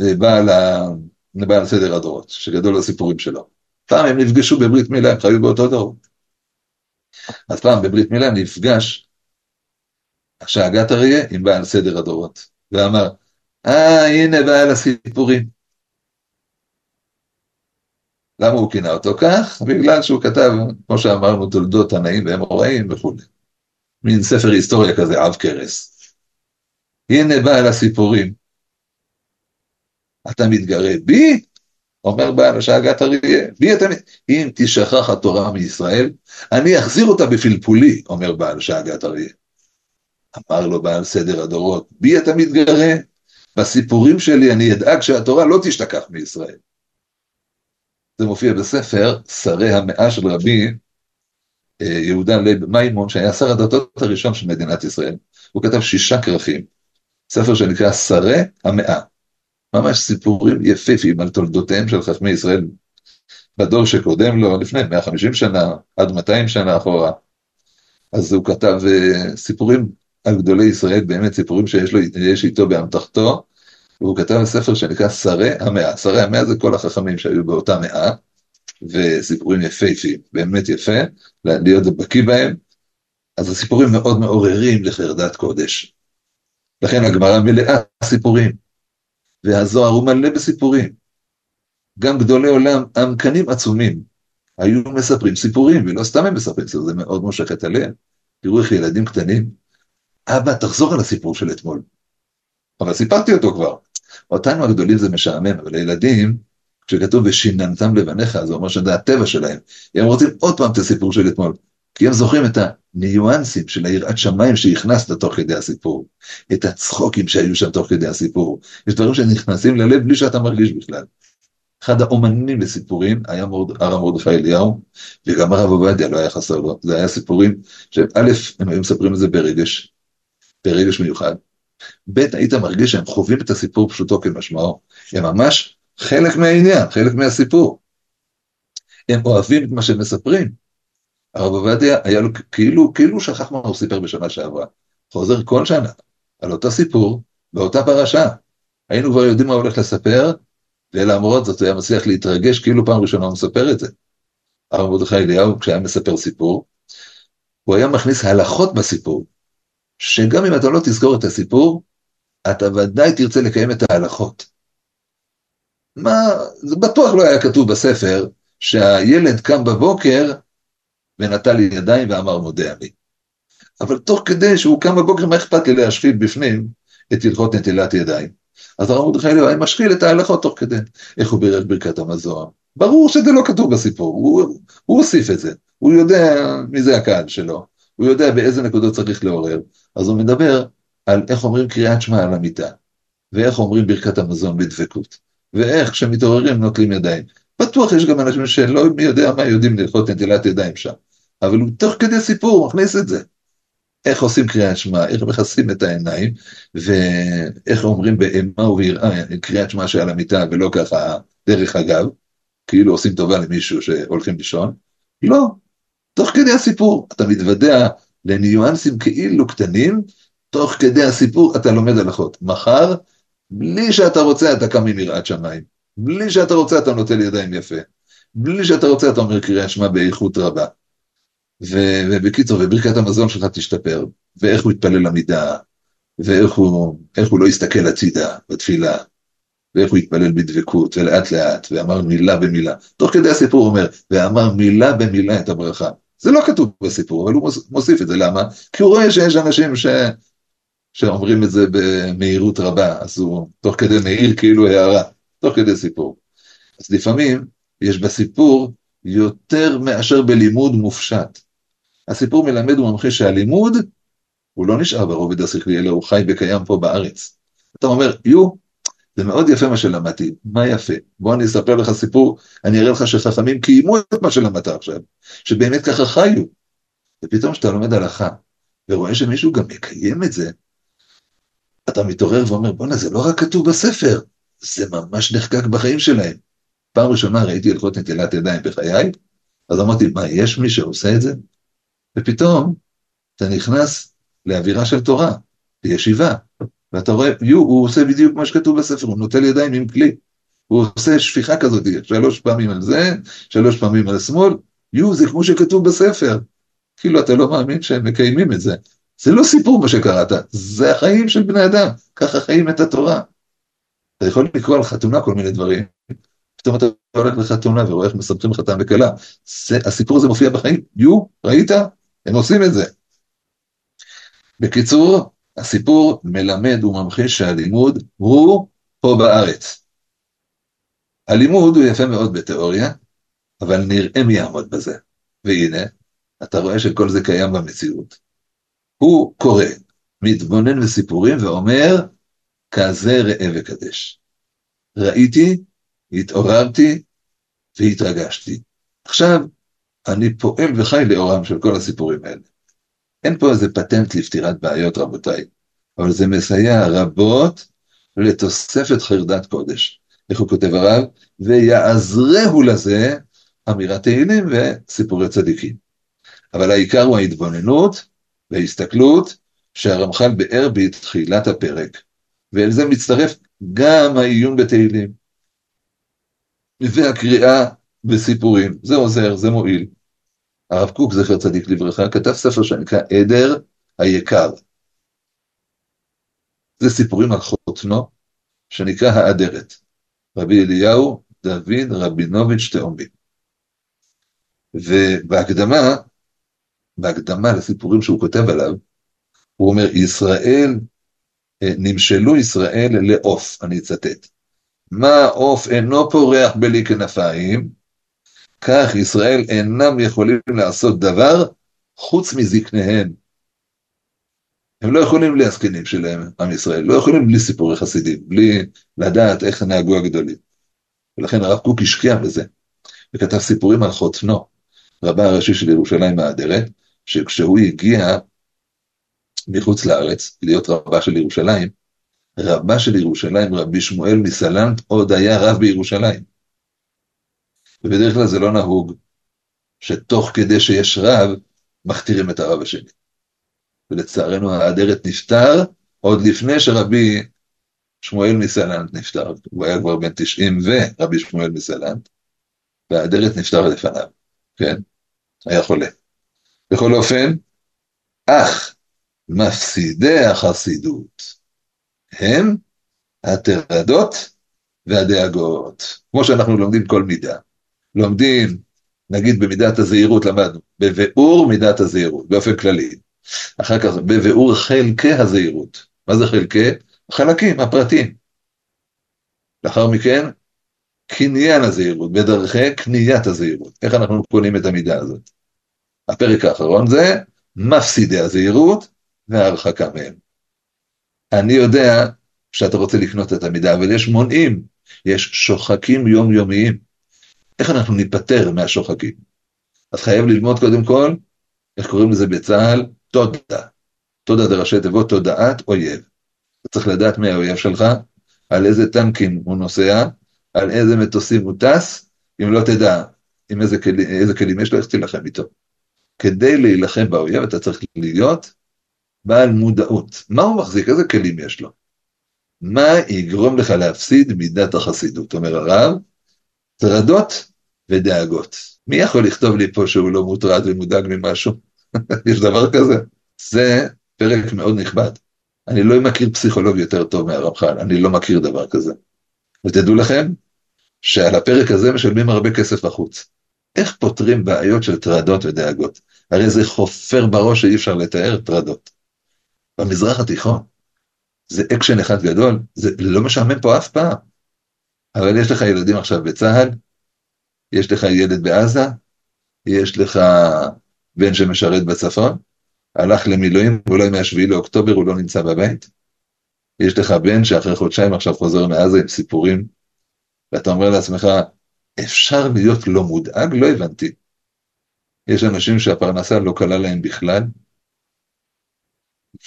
אה, בעל, ה... בעל סדר הדורות, שגדול בסיפורים שלו. פעם הם נפגשו בברית מילה, הם חיו באותו דור. אז פעם בברית מילה נפגש השאגת אריה עם בעל סדר הדורות, ואמר, אה, הנה בעל הסיפורים. למה הוא כינה אותו כך? בגלל שהוא כתב, כמו שאמרנו, תולדות תנאים ואמוראים וכולי. מין ספר היסטוריה כזה, עב כרס. הנה בעל הסיפורים. אתה מתגרה בי? אומר בעל השאגת אריה, בי אתה... אם תשכח התורה מישראל, אני אחזיר אותה בפלפולי, אומר בעל שאגת אריה. אמר לו בעל סדר הדורות, בי אתה מתגרה? בסיפורים שלי אני אדאג שהתורה לא תשתכח מישראל. זה מופיע בספר שרי המאה של רבי אה, יהודה לב מימון, שהיה שר הדתות הראשון של מדינת ישראל. הוא כתב שישה כרכים, ספר שנקרא שרי המאה. ממש סיפורים יפהפיים על תולדותיהם של חכמי ישראל בדור שקודם לו, לפני 150 שנה, עד 200 שנה אחורה. אז הוא כתב uh, סיפורים על גדולי ישראל, באמת סיפורים שיש לו, איתו באמתחתו, והוא כתב ספר שנקרא שרי המאה. שרי המאה זה כל החכמים שהיו באותה מאה, וסיפורים יפהפיים, באמת יפה, להיות בקיא בהם. אז הסיפורים מאוד מעוררים לחרדת קודש. לכן הגמרא מלאה סיפורים. והזוהר הוא מלא בסיפורים. גם גדולי עולם, עמקנים עצומים, היו מספרים סיפורים, ולא סתם הם מספרים סיפורים, זה מאוד מושך את הלב. תראו איך ילדים קטנים, אבא, תחזור על הסיפור של אתמול. אבל סיפרתי אותו כבר. אותנו הגדולים זה משעמם, אבל הילדים, כשכתוב ושיננתם לבניך, זה אומר שזה הטבע שלהם. הם רוצים עוד פעם את הסיפור של אתמול. כי הם זוכרים את הניואנסים של היראת שמיים שהכנסת תוך כדי הסיפור, את הצחוקים שהיו שם תוך כדי הסיפור. יש דברים שנכנסים ללב בלי שאתה מרגיש בכלל. אחד האומנים לסיפורים היה מורד, הרב מרדכי אליהו, וגם הרב עובדיה לא היה חסר לו. זה היה סיפורים שא', הם היו מספרים את זה ברגש, ברגש מיוחד. ב', היית מרגיש שהם חווים את הסיפור פשוטו כמשמעו. הם ממש חלק מהעניין, חלק מהסיפור. הם אוהבים את מה שהם מספרים. הרב עובדיה היה לו כאילו, כאילו שכח מה הוא סיפר בשנה שעברה. חוזר כל שנה על אותו סיפור, באותה פרשה. היינו כבר יודעים מה הולך לספר, ולמרות זאת הוא היה מצליח להתרגש כאילו פעם ראשונה הוא מספר את זה. הרב מרדכי אליהו, כשהיה מספר סיפור, הוא היה מכניס הלכות בסיפור, שגם אם אתה לא תזכור את הסיפור, אתה ודאי תרצה לקיים את ההלכות. מה, זה בטוח לא היה כתוב בספר שהילד קם בבוקר ונטל ידיים ואמר מודה אני. אבל תוך כדי שהוא קם בבוקר, מה אכפת לי להשחיל בפנים את הלכות נטילת ידיים? אז הרב מרדכי היה משחיל את ההלכות תוך כדי. איך הוא בירך ברכת המזון? ברור שזה לא כתוב בסיפור, הוא, הוא הוסיף את זה. הוא יודע מי זה הקהל שלו, הוא יודע באיזה נקודות צריך לעורר. אז הוא מדבר על איך אומרים קריאת שמע על המיטה, ואיך אומרים ברכת המזון בדבקות, ואיך כשמתעוררים נוטלים ידיים. בטוח יש גם אנשים שלא מי יודע מה יודעים ללכות נטילת ידיים שם. אבל הוא תוך כדי סיפור מכניס את זה. איך עושים קריאת שמע, איך מכסים את העיניים, ואיך אומרים באימה וביראה קריאת שמע שעל המיטה, ולא ככה דרך אגב, כאילו עושים טובה למישהו שהולכים לישון. לא, תוך כדי הסיפור אתה מתוודע לניואנסים כאילו קטנים, תוך כדי הסיפור אתה לומד הלכות. מחר, בלי שאתה רוצה אתה קם עם יראת שמיים. בלי שאתה רוצה אתה נוטל ידיים יפה. בלי שאתה רוצה אתה אומר קריאת שמע באיכות רבה. ובקיצור, וברכת המזון שלך תשתפר, ואיך הוא יתפלל למידה, ואיך הוא, הוא לא יסתכל הצידה בתפילה, ואיך הוא יתפלל בדבקות, ולאט לאט, ואמר מילה במילה. תוך כדי הסיפור אומר, ואמר מילה במילה את הברכה. זה לא כתוב בסיפור, אבל הוא מוסיף את זה, למה? כי הוא רואה שיש אנשים ש... שאומרים את זה במהירות רבה, אז הוא תוך כדי מעיר כאילו הערה. תוך כדי סיפור. אז לפעמים יש בסיפור יותר מאשר בלימוד מופשט. הסיפור מלמד וממחיש שהלימוד הוא לא נשאר ברובד השכלי, אלא הוא חי וקיים פה בארץ. אתה אומר, יו, זה מאוד יפה מה שלמדתי, מה יפה? בוא אני אספר לך סיפור, אני אראה לך שחכמים קיימו את מה שלמדת עכשיו, שבאמת ככה חיו. ופתאום כשאתה לומד הלכה, ורואה שמישהו גם מקיים את זה, אתה מתעורר ואומר, בואנה, זה לא רק כתוב בספר, זה ממש נחקק בחיים שלהם. פעם ראשונה ראיתי הלכות נטילת ידיים בחיי, אז אמרתי, מה, יש מי שעושה את זה? ופתאום אתה נכנס לאווירה של תורה, בישיבה, ואתה רואה, יו, הוא עושה בדיוק מה שכתוב בספר, הוא נוטל ידיים עם כלי. הוא עושה שפיכה כזאת, שלוש פעמים על זה, שלוש פעמים על השמאל, יו, זה כמו שכתוב בספר. כאילו אתה לא מאמין שהם מקיימים את זה. זה לא סיפור מה שקראת, זה החיים של בני אדם, ככה חיים את התורה. אתה יכול לקרוא על חתונה כל מיני דברים, פתאום אתה הולך לחתונה ורואה איך מספרים חתן וכלה. הסיפור הזה מופיע בחיים, יו, ראית? הם עושים את זה. בקיצור, הסיפור מלמד וממחיש שהלימוד הוא פה בארץ. הלימוד הוא יפה מאוד בתיאוריה, אבל נראה מי יעמוד בזה. והנה, אתה רואה שכל זה קיים במציאות. הוא קורא, מתבונן בסיפורים ואומר, כזה ראה וקדש. ראיתי, התעוררתי והתרגשתי. עכשיו, אני פועל וחי לאורם של כל הסיפורים האלה. אין פה איזה פטנט לפתירת בעיות, רבותיי, אבל זה מסייע רבות לתוספת חרדת קודש. איך הוא כותב הרב? ויעזרהו לזה אמירת תהילים וסיפורי צדיקים. אבל העיקר הוא ההתבוננות וההסתכלות שהרמח"ל באר בתחילת הפרק. ואל זה מצטרף גם העיון בתהילים. והקריאה בסיפורים, זה עוזר, זה מועיל. הרב קוק, זכר צדיק לברכה, כתב ספר שנקרא עדר היקר. זה סיפורים על חותנו, שנקרא האדרת. רבי אליהו דוד רבינוביץ' תאומי. ובהקדמה, בהקדמה לסיפורים שהוא כותב עליו, הוא אומר, ישראל, אה, נמשלו ישראל לעוף, אני אצטט. מה עוף אינו פורח בלי כנפיים, כך ישראל אינם יכולים לעשות דבר חוץ מזקניהם. הם לא יכולים בלי הזקנים שלהם, עם ישראל, לא יכולים בלי סיפורי חסידים, בלי לדעת איך נהגו הגדולים. ולכן הרב קוק השקיע בזה, וכתב סיפורים על חותנו, רבה הראשי של ירושלים האדרת, שכשהוא הגיע מחוץ לארץ, להיות רבה של ירושלים, רבה של ירושלים, רבי שמואל מסלנט, עוד היה רב בירושלים. ובדרך כלל זה לא נהוג שתוך כדי שיש רב, מכתירים את הרב השני. ולצערנו האדרת נפטר עוד לפני שרבי שמואל מסלנט נפטר. הוא היה כבר בן 90 ורבי שמואל מסלנט, והאדרת נפטר לפניו, כן? היה חולה. בכל אופן, אך מפסידי החסידות הם הטרדות והדאגות, כמו שאנחנו לומדים כל מידה. לומדים, נגיד במידת הזהירות למדנו, בביאור מידת הזהירות, באופן כללי. אחר כך בביאור חלקי הזהירות. מה זה חלקי? החלקים, הפרטים. לאחר מכן, קניין הזהירות, בדרכי קניית הזהירות. איך אנחנו קונים את המידה הזאת? הפרק האחרון זה מפסידי הזהירות וההרחקה מהם. אני יודע שאתה רוצה לקנות את המידה, אבל יש מונעים, יש שוחקים יומיומיים. איך אנחנו ניפטר מהשוחקים? אז חייב ללמוד קודם כל, איך קוראים לזה בצה"ל? תודה. תודה זה ראשי תיבות תודעת אויב. אתה צריך לדעת מי האויב שלך, על איזה טנקים הוא נוסע, על איזה מטוסים הוא טס, אם לא תדע עם איזה, כל, איזה כלים יש לו, איך תילחם איתו. כדי להילחם באויב אתה צריך להיות בעל מודעות. מה הוא מחזיק? איזה כלים יש לו? מה יגרום לך להפסיד מידת החסידות? אומר הרב, טרדות ודאגות. מי יכול לכתוב לי פה שהוא לא מוטרד ומודאג ממשהו? יש דבר כזה? זה פרק מאוד נכבד. אני לא מכיר פסיכולוג יותר טוב מהרמח"ל, אני לא מכיר דבר כזה. ותדעו לכם שעל הפרק הזה משלמים הרבה כסף בחוץ. איך פותרים בעיות של טרדות ודאגות? הרי זה חופר בראש שאי אפשר לתאר טרדות. במזרח התיכון, זה אקשן אחד גדול, זה לא משעמם פה אף פעם. אבל יש לך ילדים עכשיו בצה"ל, יש לך ילד בעזה, יש לך בן שמשרת בצפון, הלך למילואים, ואולי מהשביעי לאוקטובר הוא לא נמצא בבית. יש לך בן שאחרי חודשיים עכשיו חוזר מעזה עם סיפורים, ואתה אומר לעצמך, אפשר להיות לא מודאג? לא הבנתי. יש אנשים שהפרנסה לא קלה להם בכלל,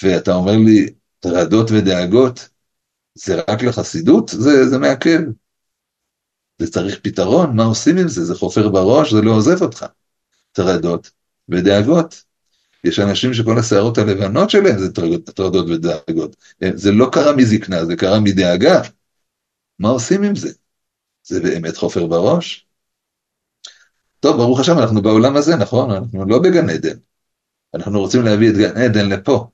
ואתה אומר לי, טרדות ודאגות, זה רק לחסידות? זה, זה מעכב. זה צריך פתרון, מה עושים עם זה? זה חופר בראש, זה לא עוזב אותך. טרדות ודאגות. יש אנשים שכל השערות הלבנות שלהם זה טרדות ודאגות. זה לא קרה מזקנה, זה קרה מדאגה. מה עושים עם זה? זה באמת חופר בראש? טוב, ברוך השם, אנחנו בעולם הזה, נכון? אנחנו לא בגן עדן. אנחנו רוצים להביא את גן עדן לפה,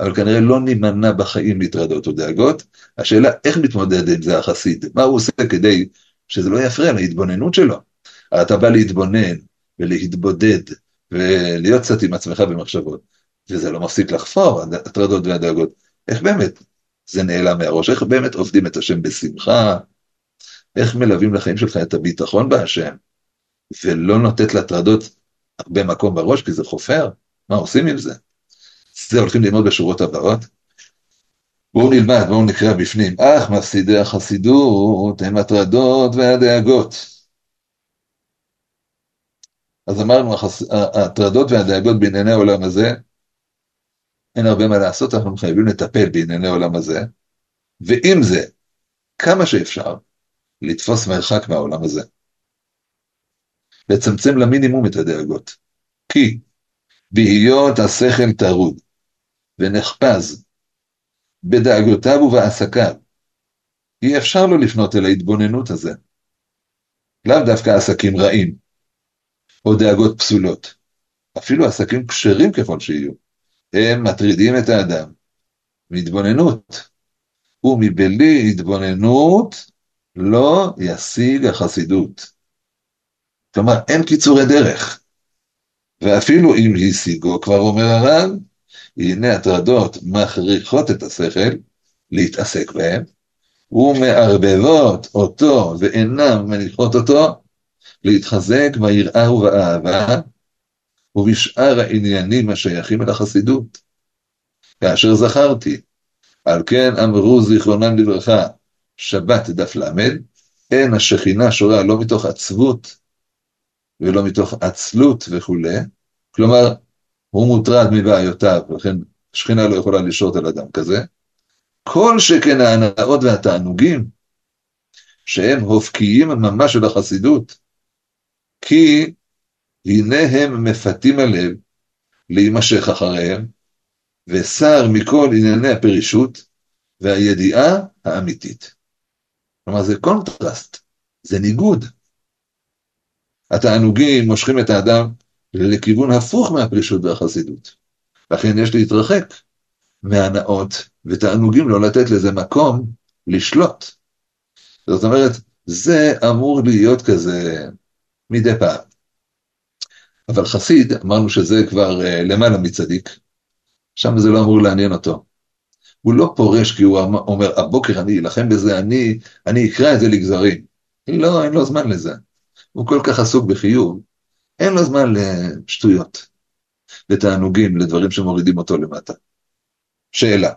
אבל כנראה לא נימנע בחיים מטרדות ודאגות. השאלה, איך מתמודד עם זה החסיד? מה הוא עושה כדי שזה לא יפריע להתבוננות שלו? אתה בא להתבונן ולהתבודד ולהיות קצת עם עצמך במחשבות, וזה לא מפסיק לחפור, הטרדות והדאגות. איך באמת זה נעלם מהראש? איך באמת עובדים את השם בשמחה? איך מלווים לחיים שלך את הביטחון בהשם, ולא נותנת להטרדות הרבה מקום בראש, כי זה חופר? מה עושים עם זה? זה הולכים ללמוד בשורות הבאות. בואו נלמד, בואו נקרא בפנים. אך מפסידי החסידות הם הטרדות והדאגות. אז אמרנו, הטרדות והדאגות בענייני העולם הזה, אין הרבה מה לעשות, אנחנו חייבים לטפל בענייני העולם הזה, ועם זה, כמה שאפשר, לתפוס מרחק מהעולם הזה. לצמצם למינימום את הדאגות. כי בהיות השכל טרוד ונחפז בדאגותיו ובעסקיו, אי אפשר לו לפנות אל ההתבוננות הזה. לאו דווקא עסקים רעים, או דאגות פסולות, אפילו עסקים כשרים ככל שיהיו, הם מטרידים את האדם מהתבוננות, ומבלי התבוננות לא ישיג החסידות. כלומר, אין קיצורי דרך. ואפילו אם השיגו, כבר אומר הר"ן, הנה הטרדות מכריחות את השכל להתעסק בהם, ומערבבות אותו ואינם מניחות אותו להתחזק ביראה ובאהבה ובשאר העניינים השייכים אל החסידות. כאשר זכרתי, על כן אמרו זיכרונם לברכה, שבת דף ל', אין השכינה שורה לא מתוך עצבות ולא מתוך עצלות וכולי, כלומר, הוא מוטרד מבעיותיו, ולכן שכינה לא יכולה לשרות על אדם כזה. כל שכן ההנאות והתענוגים, שהם הופכיים ממש של החסידות, כי הנה הם מפתים הלב להימשך אחריהם, וסר מכל ענייני הפרישות והידיעה האמיתית. כלומר, זה קונטרסט, זה ניגוד. התענוגים מושכים את האדם לכיוון הפוך מהפרישות והחסידות. לכן יש להתרחק מהנאות ותענוגים, לא לתת לזה מקום לשלוט. זאת אומרת, זה אמור להיות כזה מדי פעם. אבל חסיד, אמרנו שזה כבר uh, למעלה מצדיק, שם זה לא אמור לעניין אותו. הוא לא פורש כי הוא אומר, הבוקר אני אלחם בזה, אני, אני אקרא את זה לגזרים. לא, אין לו זמן לזה. הוא כל כך עסוק בחיוב, אין לו זמן לשטויות, לתענוגים, לדברים שמורידים אותו למטה. שאלה.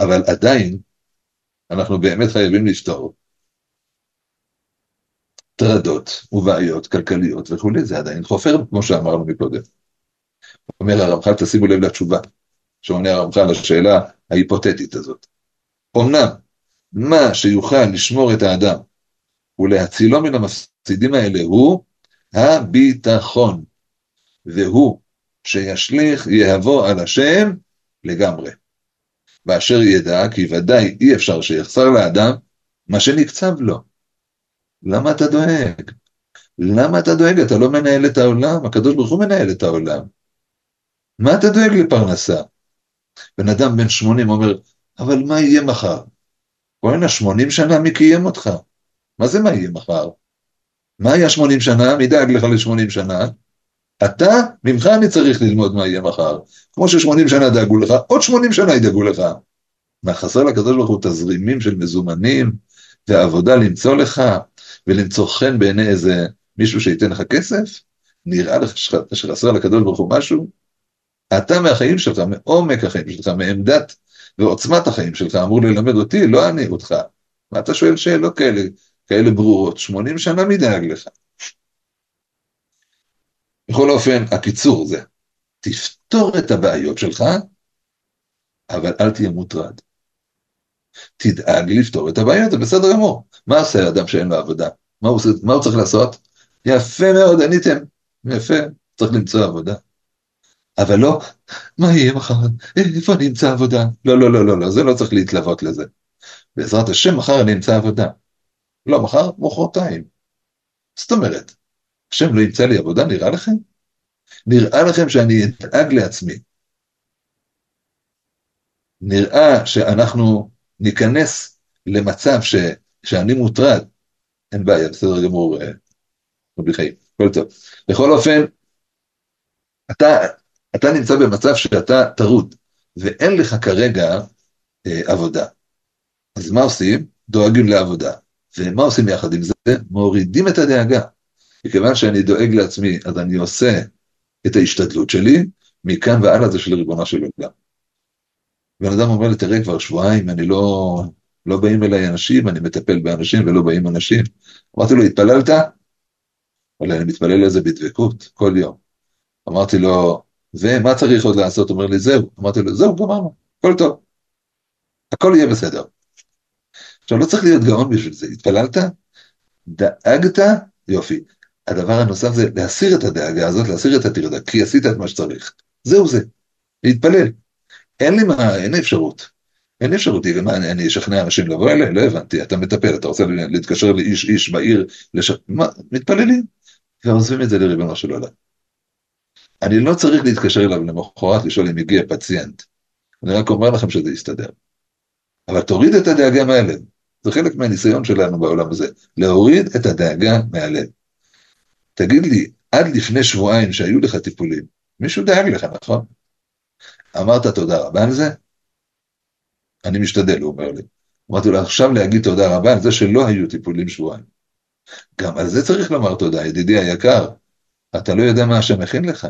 אבל עדיין, אנחנו באמת חייבים לפתור טרדות ובעיות כלכליות וכולי, זה עדיין חופר, כמו שאמרנו מקודם. אומר הרמח"ל, תשימו לב לתשובה, שעונה הרמח"ל לשאלה ההיפותטית הזאת. אמנם, מה שיוכל לשמור את האדם ולהצילו מן המפסידים האלה הוא הביטחון, והוא שישליך יהבו על השם לגמרי. באשר ידע כי ודאי אי אפשר שיחסר לאדם מה שנקצב לו. למה אתה דואג? למה אתה דואג? אתה לא מנהל את העולם, הקדוש ברוך הוא מנהל את העולם. מה אתה דואג לפרנסה? בן אדם בן 80 אומר, אבל מה יהיה מחר? בוא'נה, 80 שנה מי קיים אותך? מה זה מה יהיה מחר? מה היה 80 שנה? מי דאג לך ל-80 שנה? אתה, ממך אני צריך ללמוד מה יהיה מחר. כמו ש-80 שנה דאגו לך, עוד 80 שנה ידאגו לך. מה, חסר לקדוש ברוך הוא תזרימים של מזומנים, ועבודה למצוא לך, ולמצוא חן בעיני איזה מישהו שייתן לך כסף? נראה לך שחסר לקדוש ברוך הוא משהו? אתה מהחיים שלך, מעומק החיים שלך, מעמדת ועוצמת החיים שלך, אמור ללמד אותי, לא אני אותך. מה אתה שואל שאלות כאלה, כאלה ברורות? 80 שנה מי דאג לך? בכל אופן, הקיצור זה, תפתור את הבעיות שלך, אבל אל תהיה מוטרד. תדאג לפתור את הבעיות, זה בסדר גמור. מה עושה האדם שאין לו עבודה? מה הוא, מה הוא צריך לעשות? יפה מאוד, עניתם. יפה, צריך למצוא עבודה. אבל לא, מה יהיה מחר? איפה אני אמצא עבודה? לא, לא, לא, לא, לא, זה לא צריך להתלוות לזה. בעזרת השם, מחר אני אמצא עבודה. לא, מחר, מחרתיים. זאת אומרת, השם לא ימצא לי עבודה, נראה לכם? נראה לכם שאני אדאג לעצמי. נראה שאנחנו ניכנס למצב ש, שאני מוטרד, אין בעיה, בסדר גמור, אה, רבי חיים, הכל טוב. בכל אופן, אתה, אתה נמצא במצב שאתה טרוד, ואין לך כרגע אה, עבודה. אז מה עושים? דואגים לעבודה. ומה עושים יחד עם זה? מורידים את הדאגה. מכיוון שאני דואג לעצמי, אז אני עושה את ההשתדלות שלי, מכאן והלאה זה של ריבונו של עולם. בן אדם אומר לי, תראה, כבר שבועיים, אני לא, לא באים אליי אנשים, אני מטפל באנשים ולא באים אנשים. אמרתי לו, התפללת? אבל אני מתפלל לזה בדבקות, כל יום. אמרתי לו, ומה צריך עוד לעשות? אומר לי, זהו. אמרתי לו, זהו, גמרנו, הכל טוב. הכל יהיה בסדר. עכשיו, לא צריך להיות גאון בשביל זה. התפללת? דאגת? יופי. הדבר הנוסף זה להסיר את הדאגה הזאת, להסיר את הטרדה, כי עשית את מה שצריך. זהו זה. להתפלל. אין לי מה, אין לי אפשרות. אין לי אפשרות, מה, אני, אני אשכנע אנשים לבוא אליי? לא הבנתי, אתה מטפל, אתה רוצה להתקשר לאיש איש בעיר, לש... מה, מתפללים, ועוזבים את זה לריבונו של עולם. אני לא צריך להתקשר אליו למחרת לשאול אם הגיע פציינט. אני רק אומר לכם שזה יסתדר. אבל תוריד את הדאגה מהלב. זה חלק מהניסיון שלנו בעולם הזה, להוריד את הדאגה מהלב. תגיד לי, עד לפני שבועיים שהיו לך טיפולים, מישהו דאג לך, נכון? אמרת תודה רבה על זה? אני משתדל, הוא אומר לי. אמרתי לו, עכשיו להגיד תודה רבה על זה שלא היו טיפולים שבועיים. גם על זה צריך לומר תודה, ידידי היקר. אתה לא יודע מה השם מכין לך,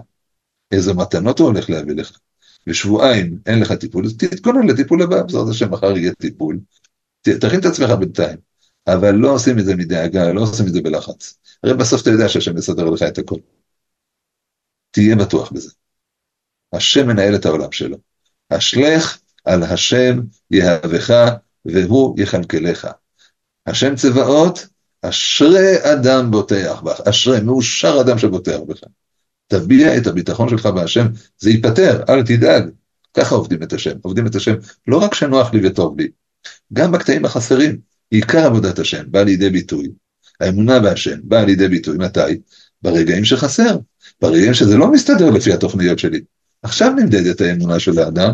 איזה מתנות הוא הולך להביא לך. ושבועיים אין לך טיפול, אז תתכונן לטיפול הבא, בעזרת השם מחר יהיה טיפול. תכין את עצמך בינתיים, אבל לא עושים את זה מדאגה, לא עושים את זה בלחץ. הרי בסוף אתה יודע שהשם יסדר לך את הכל. תהיה בטוח בזה. השם מנהל את העולם שלו. אשלך על השם יהבך והוא יכלכלך. השם צבאות, אשרי אדם בוטח בך, אשרי, מאושר אדם שבוטח בך. תביע את הביטחון שלך בהשם, זה ייפתר, אל תדאג. ככה עובדים את השם, עובדים את השם לא רק שנוח לי וטוב לי, גם בקטעים החסרים, עיקר עבודת השם בא לידי ביטוי. האמונה בהשם באה לידי ביטוי, מתי? ברגעים שחסר, ברגעים שזה לא מסתדר לפי התוכניות שלי. עכשיו נמדדת האמונה של האדם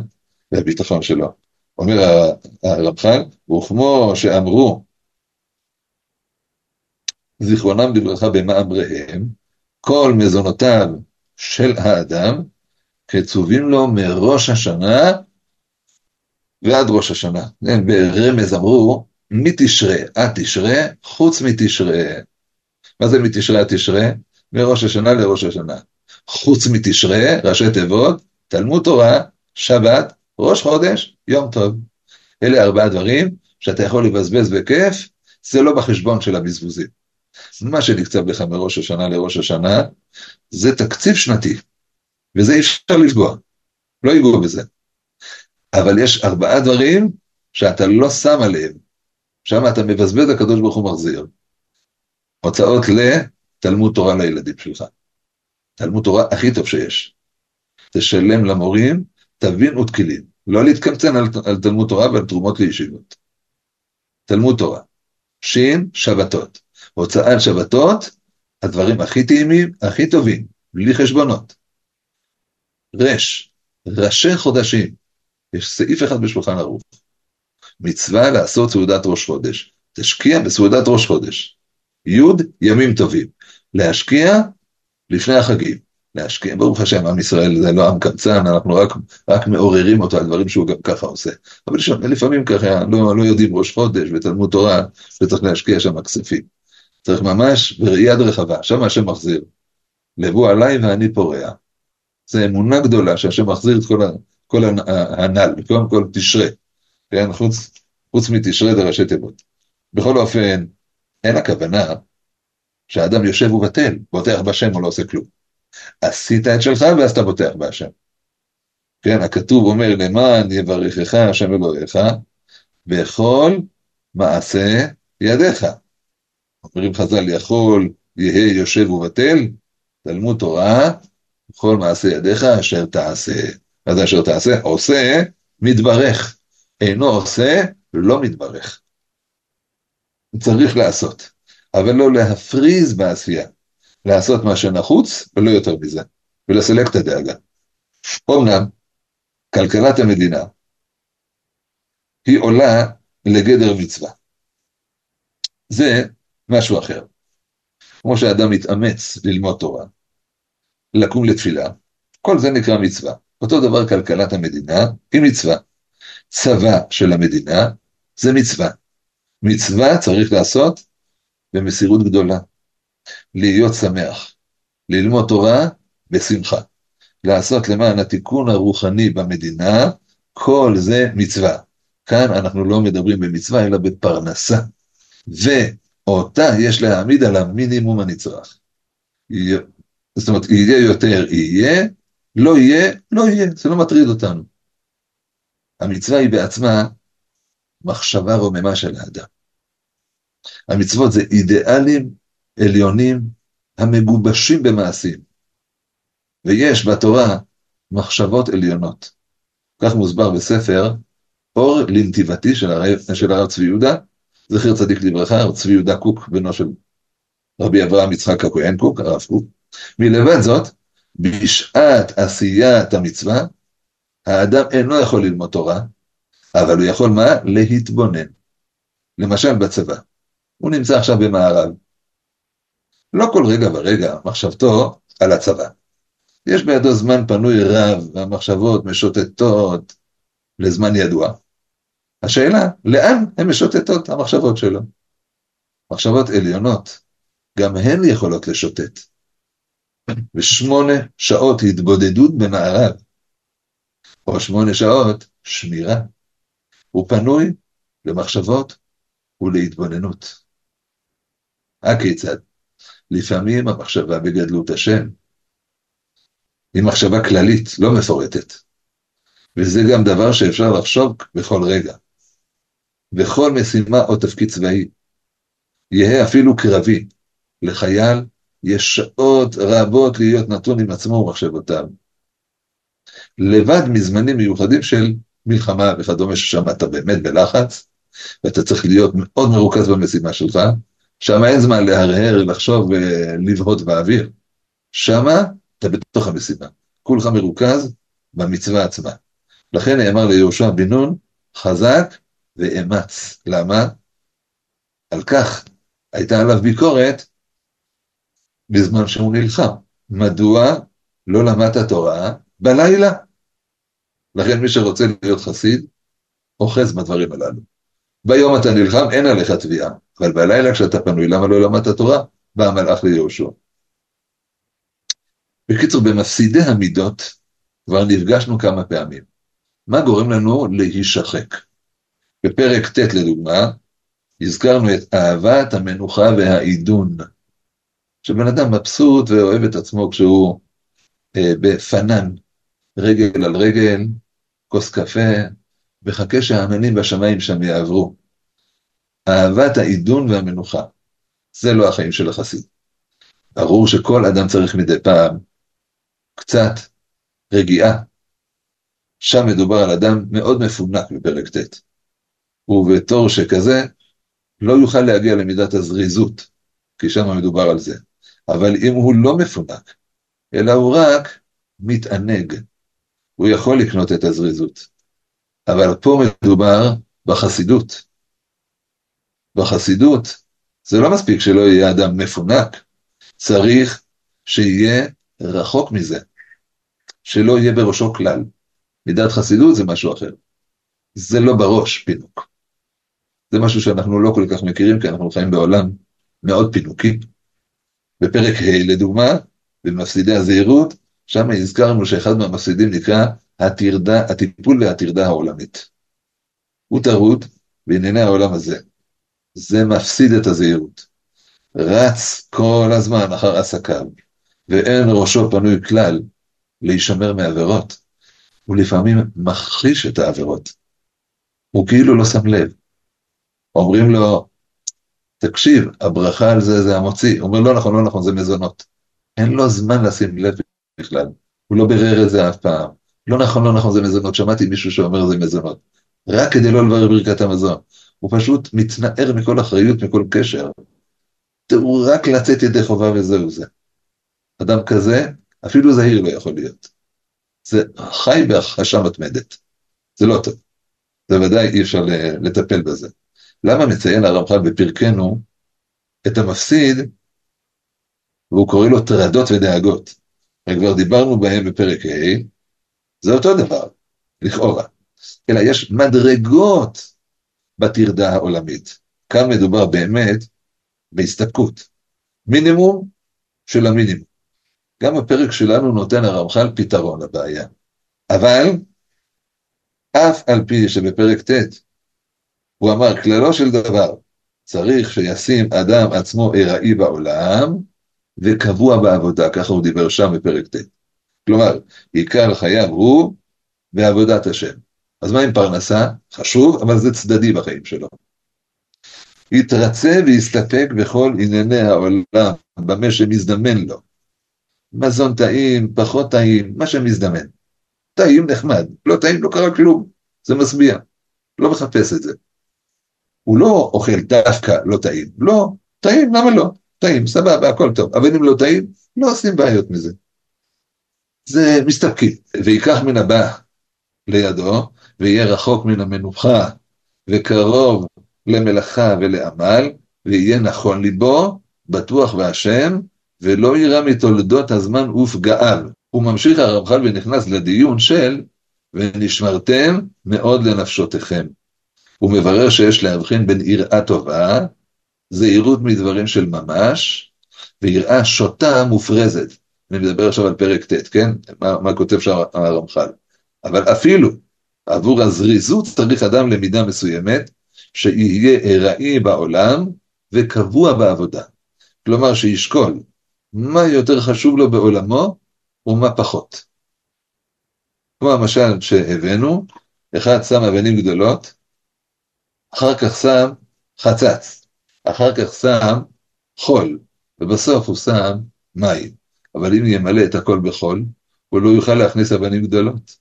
והביטחון שלו. אומר הרמח"ל, וכמו שאמרו זיכרונם לברכה במאמריהם, כל מזונותיו של האדם קצובים לו מראש השנה ועד ראש השנה. כן, ברמז אמרו, מתשרה עד תשרה, חוץ מתשרה. מה זה מתשרה עד תשרה? מראש השנה לראש השנה. חוץ מתשרה, ראשי תיבות, תלמוד תורה, שבת, ראש חודש, יום טוב. אלה ארבעה דברים שאתה יכול לבזבז בכיף, זה לא בחשבון של הבזבוזים. מה שנקצב לך מראש השנה לראש השנה, זה תקציב שנתי, וזה אי אפשר לפגוע, לא ייגעו בזה. אבל יש ארבעה דברים שאתה לא שם עליהם, שם אתה מבזבז, הקדוש ברוך הוא מחזיר. הוצאות לתלמוד תורה לילדים שלך. תלמוד תורה הכי טוב שיש. תשלם למורים, תבין ותקילים. לא להתקמצן על, על תלמוד תורה ועל תרומות לישיבות. תלמוד תורה. שין, שבתות. הוצאה על שבתות, הדברים הכי טעימים, הכי טובים, בלי חשבונות. רש, ראשי חודשים. יש סעיף אחד בשולחן ערוך. מצווה לעשות סעודת ראש חודש. תשקיע בסעודת ראש חודש. י' ימים טובים. להשקיע לפני החגים. להשקיע, ברוך השם, עם ישראל זה לא עם קמצן, אנחנו רק, רק מעוררים אותו על דברים שהוא גם ככה עושה. אבל שם, לפעמים ככה לא, לא יודעים ראש חודש ותלמוד תורה, וצריך להשקיע שם כספים. צריך ממש בראייה רחבה, שם השם מחזיר. לבוא עליי ואני פורע. זו אמונה גדולה שהשם מחזיר את כל, ה, כל הנ"ל, קודם כל תשרה. כן, חוץ, חוץ מתשרה זה ראשי תיבות. בכל אופן, אין הכוונה שהאדם יושב ובטל, בוטח בשם או לא עושה כלום. עשית את שלך ואז אתה בוטח בהשם. כן, הכתוב אומר, למען יברכך השם אלוהיך, בכל מעשה ידיך. אומרים חז"ל, יכול יהא יושב ובטל, תלמוד תורה, בכל מעשה ידיך אשר תעשה. זה אשר תעשה? עושה, מתברך. אינו עושה, לא מתברך. צריך לעשות, אבל לא להפריז בעשייה. לעשות מה שנחוץ, ולא יותר מזה, ולסלק את הדאגה. אמנם, כלכלת המדינה היא עולה לגדר מצווה. זה משהו אחר. כמו שאדם מתאמץ ללמוד תורה, לקום לתפילה, כל זה נקרא מצווה. אותו דבר כלכלת המדינה היא מצווה. צבא של המדינה זה מצווה. מצווה צריך לעשות במסירות גדולה. להיות שמח, ללמוד תורה בשמחה, לעשות למען התיקון הרוחני במדינה, כל זה מצווה. כאן אנחנו לא מדברים במצווה, אלא בפרנסה. ואותה יש להעמיד על המינימום הנצרך. זאת אומרת, יהיה יותר, יהיה, לא יהיה, לא יהיה, זה לא מטריד אותנו. המצווה היא בעצמה מחשבה רוממה של האדם. המצוות זה אידיאלים עליונים המגובשים במעשים. ויש בתורה מחשבות עליונות. כך מוסבר בספר אור לנתיבתי של הרב, של הרב צבי יהודה, זכר צדיק לברכה, הרב צבי יהודה קוק, בנו של רבי אברהם יצחק הכהן קוק, הרב קוק. מלבד זאת, בשעת עשיית המצווה, האדם אינו יכול ללמוד תורה, אבל הוא יכול מה? להתבונן. למשל בצבא. הוא נמצא עכשיו במערב. לא כל רגע ורגע מחשבתו על הצבא. יש בידו זמן פנוי רב, והמחשבות משוטטות לזמן ידוע. השאלה, לאן הן משוטטות המחשבות שלו? מחשבות עליונות, גם הן יכולות לשוטט. ושמונה שעות התבודדות במערב, או שמונה שעות שמירה. הוא פנוי למחשבות ולהתבוננות. הכיצד? לפעמים המחשבה בגדלות השם היא מחשבה כללית, לא מפורטת. וזה גם דבר שאפשר לחשוב בכל רגע. בכל משימה או תפקיד צבאי, יהא אפילו קרבי, לחייל יש שעות רבות להיות נתון עם עצמו ומחשבותיו. לבד מזמנים מיוחדים של מלחמה וכדומה, ששם אתה באמת בלחץ, ואתה צריך להיות מאוד מרוכז במשימה שלך, שם אין זמן להרהר, לחשוב ולבהות באוויר. שם אתה בתוך המשימה. כולך מרוכז במצווה עצמה. לכן נאמר ליהושע בן נון, חזק ואמץ. למה? על כך הייתה עליו ביקורת בזמן שהוא נלחם. מדוע לא למדת תורה בלילה? לכן מי שרוצה להיות חסיד, אוחז בדברים הללו. ביום אתה נלחם, אין עליך תביעה. אבל בלילה כשאתה פנוי, למה לא למדת תורה? בא המלאך ליהושע. בקיצור, במפסידי המידות כבר נפגשנו כמה פעמים. מה גורם לנו להישחק? בפרק ט' לדוגמה, הזכרנו את אהבת המנוחה והעידון. שבן אדם מבסוט ואוהב את עצמו כשהוא אה, בפנן, רגל על רגל, כוס קפה, וחכה שהעננים בשמיים שם יעברו. אהבת העידון והמנוחה. זה לא החיים של החסיד. ברור שכל אדם צריך מדי פעם קצת רגיעה. שם מדובר על אדם מאוד מפונק בפרק ט', ובתור שכזה לא יוכל להגיע למידת הזריזות, כי שם מדובר על זה. אבל אם הוא לא מפונק, אלא הוא רק מתענג, הוא יכול לקנות את הזריזות. אבל פה מדובר בחסידות. בחסידות זה לא מספיק שלא יהיה אדם מפונק, צריך שיהיה רחוק מזה, שלא יהיה בראשו כלל. מידת חסידות זה משהו אחר. זה לא בראש פינוק. זה משהו שאנחנו לא כל כך מכירים, כי אנחנו חיים בעולם מאוד פינוקי. בפרק ה' לדוגמה, במפסידי הזהירות, שם הזכרנו שאחד מהמפסידים נקרא הטרדה, הטיפול והטרדה העולמית. הוא טרוד בענייני העולם הזה. זה מפסיד את הזהירות. רץ כל הזמן אחר עסקיו, ואין ראשו פנוי כלל להישמר מעבירות. הוא לפעמים מכחיש את העבירות. הוא כאילו לא שם לב. אומרים לו, תקשיב, הברכה על זה זה המוציא. הוא אומר, לא נכון, לא נכון, זה מזונות. אין לו זמן לשים לב בכלל. הוא לא בירר את זה אף פעם. לא נכון, לא נכון, זה מזונות. שמעתי מישהו שאומר זה מזונות. רק כדי לא לברר ברכת המזון. הוא פשוט מתנער מכל אחריות, מכל קשר. הוא רק לצאת ידי חובה וזהו זה. אדם כזה, אפילו זהיר לא יכול להיות. זה חי בהכחשה מתמדת. זה לא טוב. זה ודאי אי אפשר לטפל בזה. למה מציין הרמח"ל בפרקנו את המפסיד, והוא קורא לו טרדות ודאגות. וכבר דיברנו בהם בפרק ה', זה אותו דבר, לכאורה. אלא יש מדרגות בטרדה העולמית. כאן מדובר באמת בהסתפקות. מינימום של המינימום. גם הפרק שלנו נותן הרמח"ל פתרון לבעיה. אבל, אף על פי שבפרק ט' הוא אמר, כללו של דבר, צריך שישים אדם עצמו ארעי בעולם וקבוע בעבודה, ככה הוא דיבר שם בפרק ט'. כלומר, עיקר חייו הוא בעבודת השם. אז מה עם פרנסה? חשוב, אבל זה צדדי בחיים שלו. יתרצה ויסתפק בכל ענייני העולם, במה שמזדמן לו. מזון טעים, פחות טעים, מה שמזדמן. טעים נחמד, לא טעים, לא קרה כלום, זה משביע, לא מחפש את זה. הוא לא אוכל דווקא לא טעים, לא, טעים, למה לא? טעים, סבבה, הכל טוב, אבל אם לא טעים, לא עושים בעיות מזה. זה מסתפקים, ויקח מן הבא לידו, ויהיה רחוק מן המנוחה, וקרוב למלאכה ולעמל, ויהיה נכון ליבו, בטוח בהשם, ולא יירא מתולדות הזמן ופגעיו. הוא ממשיך הרמח"ל ונכנס לדיון של ונשמרתם מאוד לנפשותיכם. הוא מברר שיש להבחין בין יראה טובה, זהירות מדברים של ממש, ויראה שוטה מופרזת. אני מדבר עכשיו על פרק ט', כן? מה, מה כותב שם הרמח"ל. אבל אפילו עבור הזריזות צריך אדם למידה מסוימת, שיהיה ארעי בעולם וקבוע בעבודה. כלומר, שישקול מה יותר חשוב לו בעולמו ומה פחות. כמו המשל שהבאנו, אחד שם אבנים גדולות, אחר כך שם חצץ, אחר כך שם חול, ובסוף הוא שם מים. אבל אם ימלא את הכל בחול, הוא לא יוכל להכניס אבנים גדולות.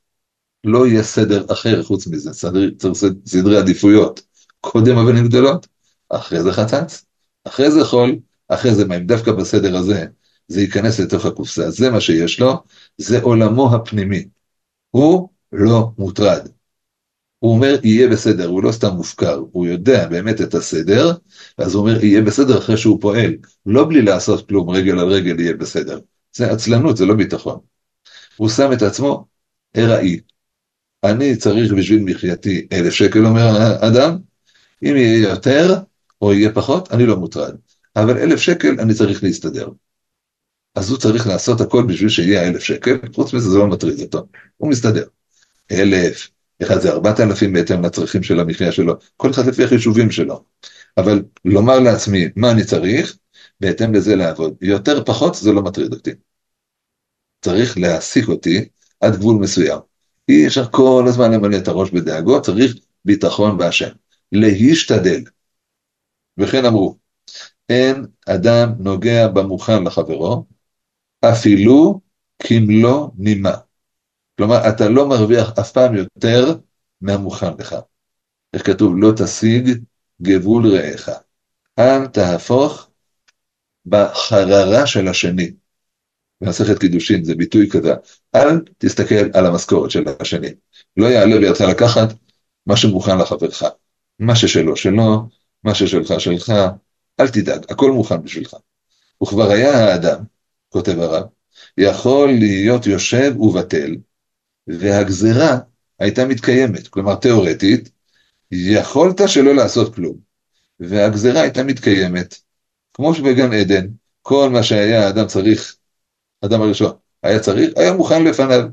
לא יהיה סדר אחר חוץ מזה, סדר, צריך סדרי עדיפויות. קודם אבנים גדולות, אחרי זה חצץ, אחרי זה חול, אחרי זה מים. דווקא בסדר הזה, זה ייכנס לתוך הקופסה. זה מה שיש לו, זה עולמו הפנימי. הוא לא מוטרד. הוא אומר, יהיה בסדר, הוא לא סתם מופקר, הוא יודע באמת את הסדר, אז הוא אומר, יהיה בסדר אחרי שהוא פועל, לא בלי לעשות כלום, רגל על רגל יהיה בסדר. זה עצלנות, זה לא ביטחון. הוא שם את עצמו ארעי. אני צריך בשביל מחייתי אלף שקל, אומר האדם, אם יהיה יותר או יהיה פחות, אני לא מוטרד. אבל אלף שקל אני צריך להסתדר. אז הוא צריך לעשות הכל בשביל שיהיה אלף שקל, חוץ מזה זה לא מטריד אותו, הוא מסתדר. אלף, אחד זה ארבעת אלפים בהתאם לצרכים של המחיה שלו, כל אחד לפי החישובים שלו. אבל לומר לעצמי מה אני צריך, בהתאם לזה לעבוד. יותר פחות זה לא מטריד אותי. צריך להעסיק אותי עד גבול מסוים. אי אפשר כל הזמן למלא את הראש בדאגות, צריך ביטחון בהשם. להשתדל. וכן אמרו, אין אדם נוגע במוכן לחברו, אפילו כמלוא נימה. כלומר, אתה לא מרוויח אף פעם יותר מהמוכן לך. איך כתוב? לא תשיג גבול רעך. אל תהפוך בחררה של השני. במסכת קידושין זה ביטוי כזה, אל תסתכל על המשכורת של השני. לא יעלה בידך לקחת מה שמוכן לחברך. מה ששלו שלו, מה ששלך שלך, אל תדאג, הכל מוכן בשבילך. וכבר היה האדם, כותב הרב, יכול להיות יושב ובטל, והגזרה הייתה מתקיימת, כלומר תיאורטית, יכולת שלא לעשות כלום, והגזרה הייתה מתקיימת, כמו שבגן עדן, כל מה שהיה האדם צריך, האדם הראשון היה צריך, היה מוכן לפניו.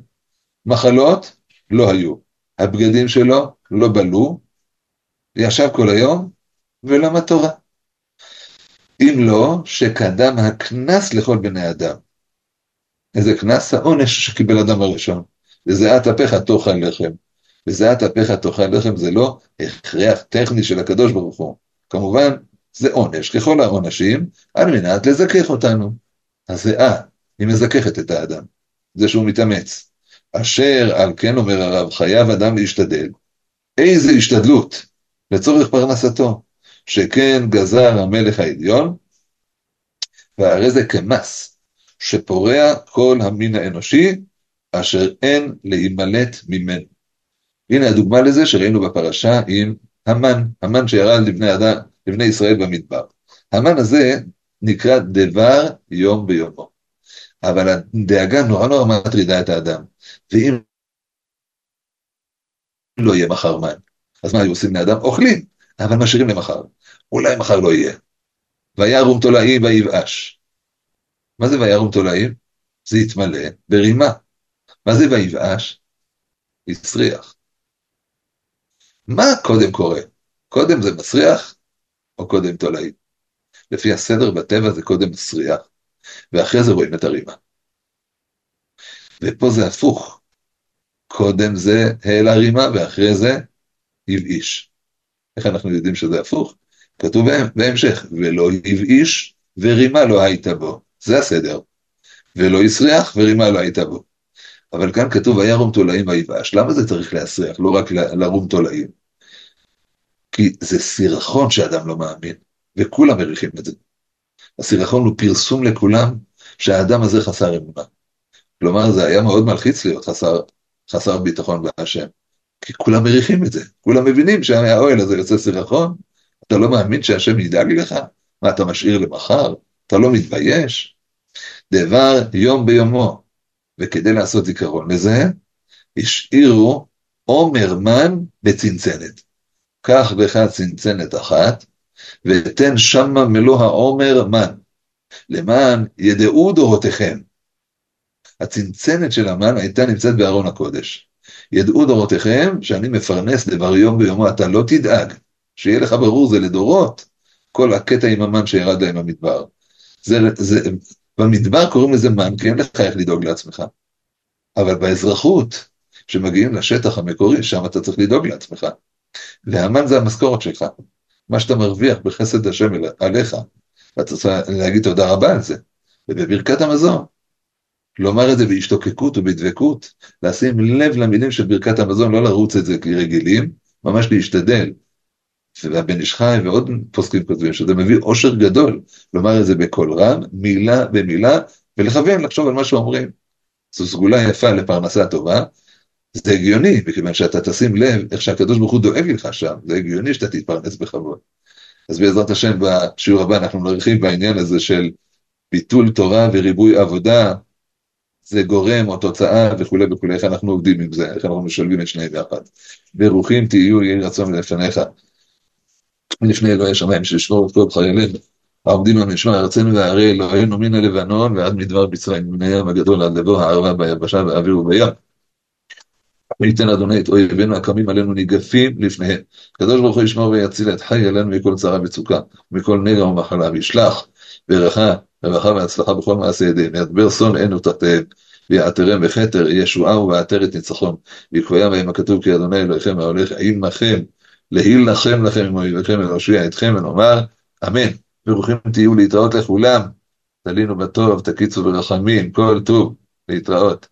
מחלות לא היו, הבגדים שלו לא בלו, ישב כל היום ולמד תורה. אם לא, שקדם הקנס לכל בני אדם. איזה קנס? העונש שקיבל אדם הראשון. וזיעת אפיך תאכל לחם. וזיעת אפיך תאכל לחם זה לא הכרח טכני של הקדוש ברוך הוא. כמובן, זה עונש, ככל העונשים, על מנת לזכך אותנו. הזיעה, היא מזככת את האדם, זה שהוא מתאמץ. אשר על כן אומר הרב, חייב אדם להשתדל. איזה השתדלות לצורך פרנסתו, שכן גזר המלך העליון, והרי זה כמס שפורע כל המין האנושי, אשר אין להימלט ממנו. הנה הדוגמה לזה שראינו בפרשה עם המן, המן שירד לבני, אדם, לבני ישראל במדבר. המן הזה נקרא דבר יום ביומו. אבל הדאגה נורא נורא מטרידה את האדם. ואם לא יהיה מחר מן, אז מה היו עושים בני אדם? אוכלים, אבל משאירים למחר. אולי מחר לא יהיה. וירום תולעים ויבאש. מה זה וירום תולעים? זה יתמלא ברימה. מה זה ויבאש? יסריח. מה קודם קורה? קודם זה מסריח או קודם תולעים? לפי הסדר בטבע זה קודם מסריח, ואחרי זה רואים את הרימה. ופה זה הפוך. קודם זה העלה רימה, ואחרי זה הבאיש. איך אנחנו יודעים שזה הפוך? כתוב בהמשך, ולא הבאיש ורימה לא הייתה בו. זה הסדר. ולא הסריח ורימה לא הייתה בו. אבל כאן כתוב וירום תולעים ויבאש. למה זה צריך להסריח, לא רק לרום תולעים? כי זה סירחון שאדם לא מאמין, וכולם מריחים את זה. הסירחון הוא פרסום לכולם שהאדם הזה חסר אמונה. כלומר, זה היה מאוד מלחיץ להיות חסר, חסר ביטחון בהשם. כי כולם מריחים את זה, כולם מבינים שהאוהל הזה יוצא סירחון, אתה לא מאמין שהשם ידאג לך? מה, אתה משאיר למחר? אתה לא מתבייש? דבר יום ביומו, וכדי לעשות זיכרון לזה, השאירו עומר מן בצנצנת. קח בך צנצנת אחת, ותן שמה מלוא העומר מן, למען ידעו דורותיכם. הצנצנת של המן הייתה נמצאת בארון הקודש. ידעו דורותיכם שאני מפרנס דבר יום ביומו, אתה לא תדאג, שיהיה לך ברור, זה לדורות, כל הקטע עם המן שירד להם במדבר. זה, זה, במדבר קוראים לזה מן, כי אין לך איך לדאוג לעצמך. אבל באזרחות, כשמגיעים לשטח המקורי, שם אתה צריך לדאוג לעצמך. והמן זה המשכורת שלך. מה שאתה מרוויח בחסד השם עליך, ואתה צריך להגיד תודה רבה על זה. ובברכת המזון, לומר את זה בהשתוקקות ובדבקות, לשים לב למילים של ברכת המזון, לא לרוץ את זה כרגילים, ממש להשתדל. והבן איש חי ועוד פוסקים כותבים שזה מביא אושר גדול, לומר את זה בקול רם, מילה במילה, ולכוון לחשוב על מה שאומרים. זו סגולה יפה לפרנסה טובה, זה הגיוני, מכיוון שאתה תשים לב איך שהקדוש ברוך הוא דואג לך שם, זה הגיוני שאתה תתפרנס בכבוד. אז בעזרת השם בשיעור הבא אנחנו נרחיב בעניין הזה של ביטול תורה וריבוי עבודה, זה גורם או תוצאה וכולי וכולי, איך אנחנו עובדים עם זה, איך אנחנו משלבים את שניהם יחד. ברוכים תהיו, יהי רצון לפניך. לפני אלוהי השמיים שישמור כל חיילינו, העומדים על משמר ארצנו והרי אלוהינו מן הלבנון ועד מדבר מצרים, מן הים הגדול עד לבוא הערבה ביבשה באוויר ובים. וייתן אדוני את אויבינו הקמים עלינו ניגפים לפניהם. הקדוש ברוך הוא ישמור ויציל את חי אלינו מכל צרה וצוקה, מכל נגע ומחלה, וישלח ברכה, רווחה והצלחה בכל מעשה ידיהם, ידבר שון עינו תחתיהם, ויעתרם בכתר ישועה ובעטרת ניצחון, ויקבע בהם הכתוב כי אדוני אלוהיכם ההולך עמכם, להילחם לכם עם אויביכם ולהושיע אתכם, ונאמר אמן. ברוכים תהיו להתראות לכולם, תלינו בטוב, תקיצו ברחמים, כל טוב, להתראות.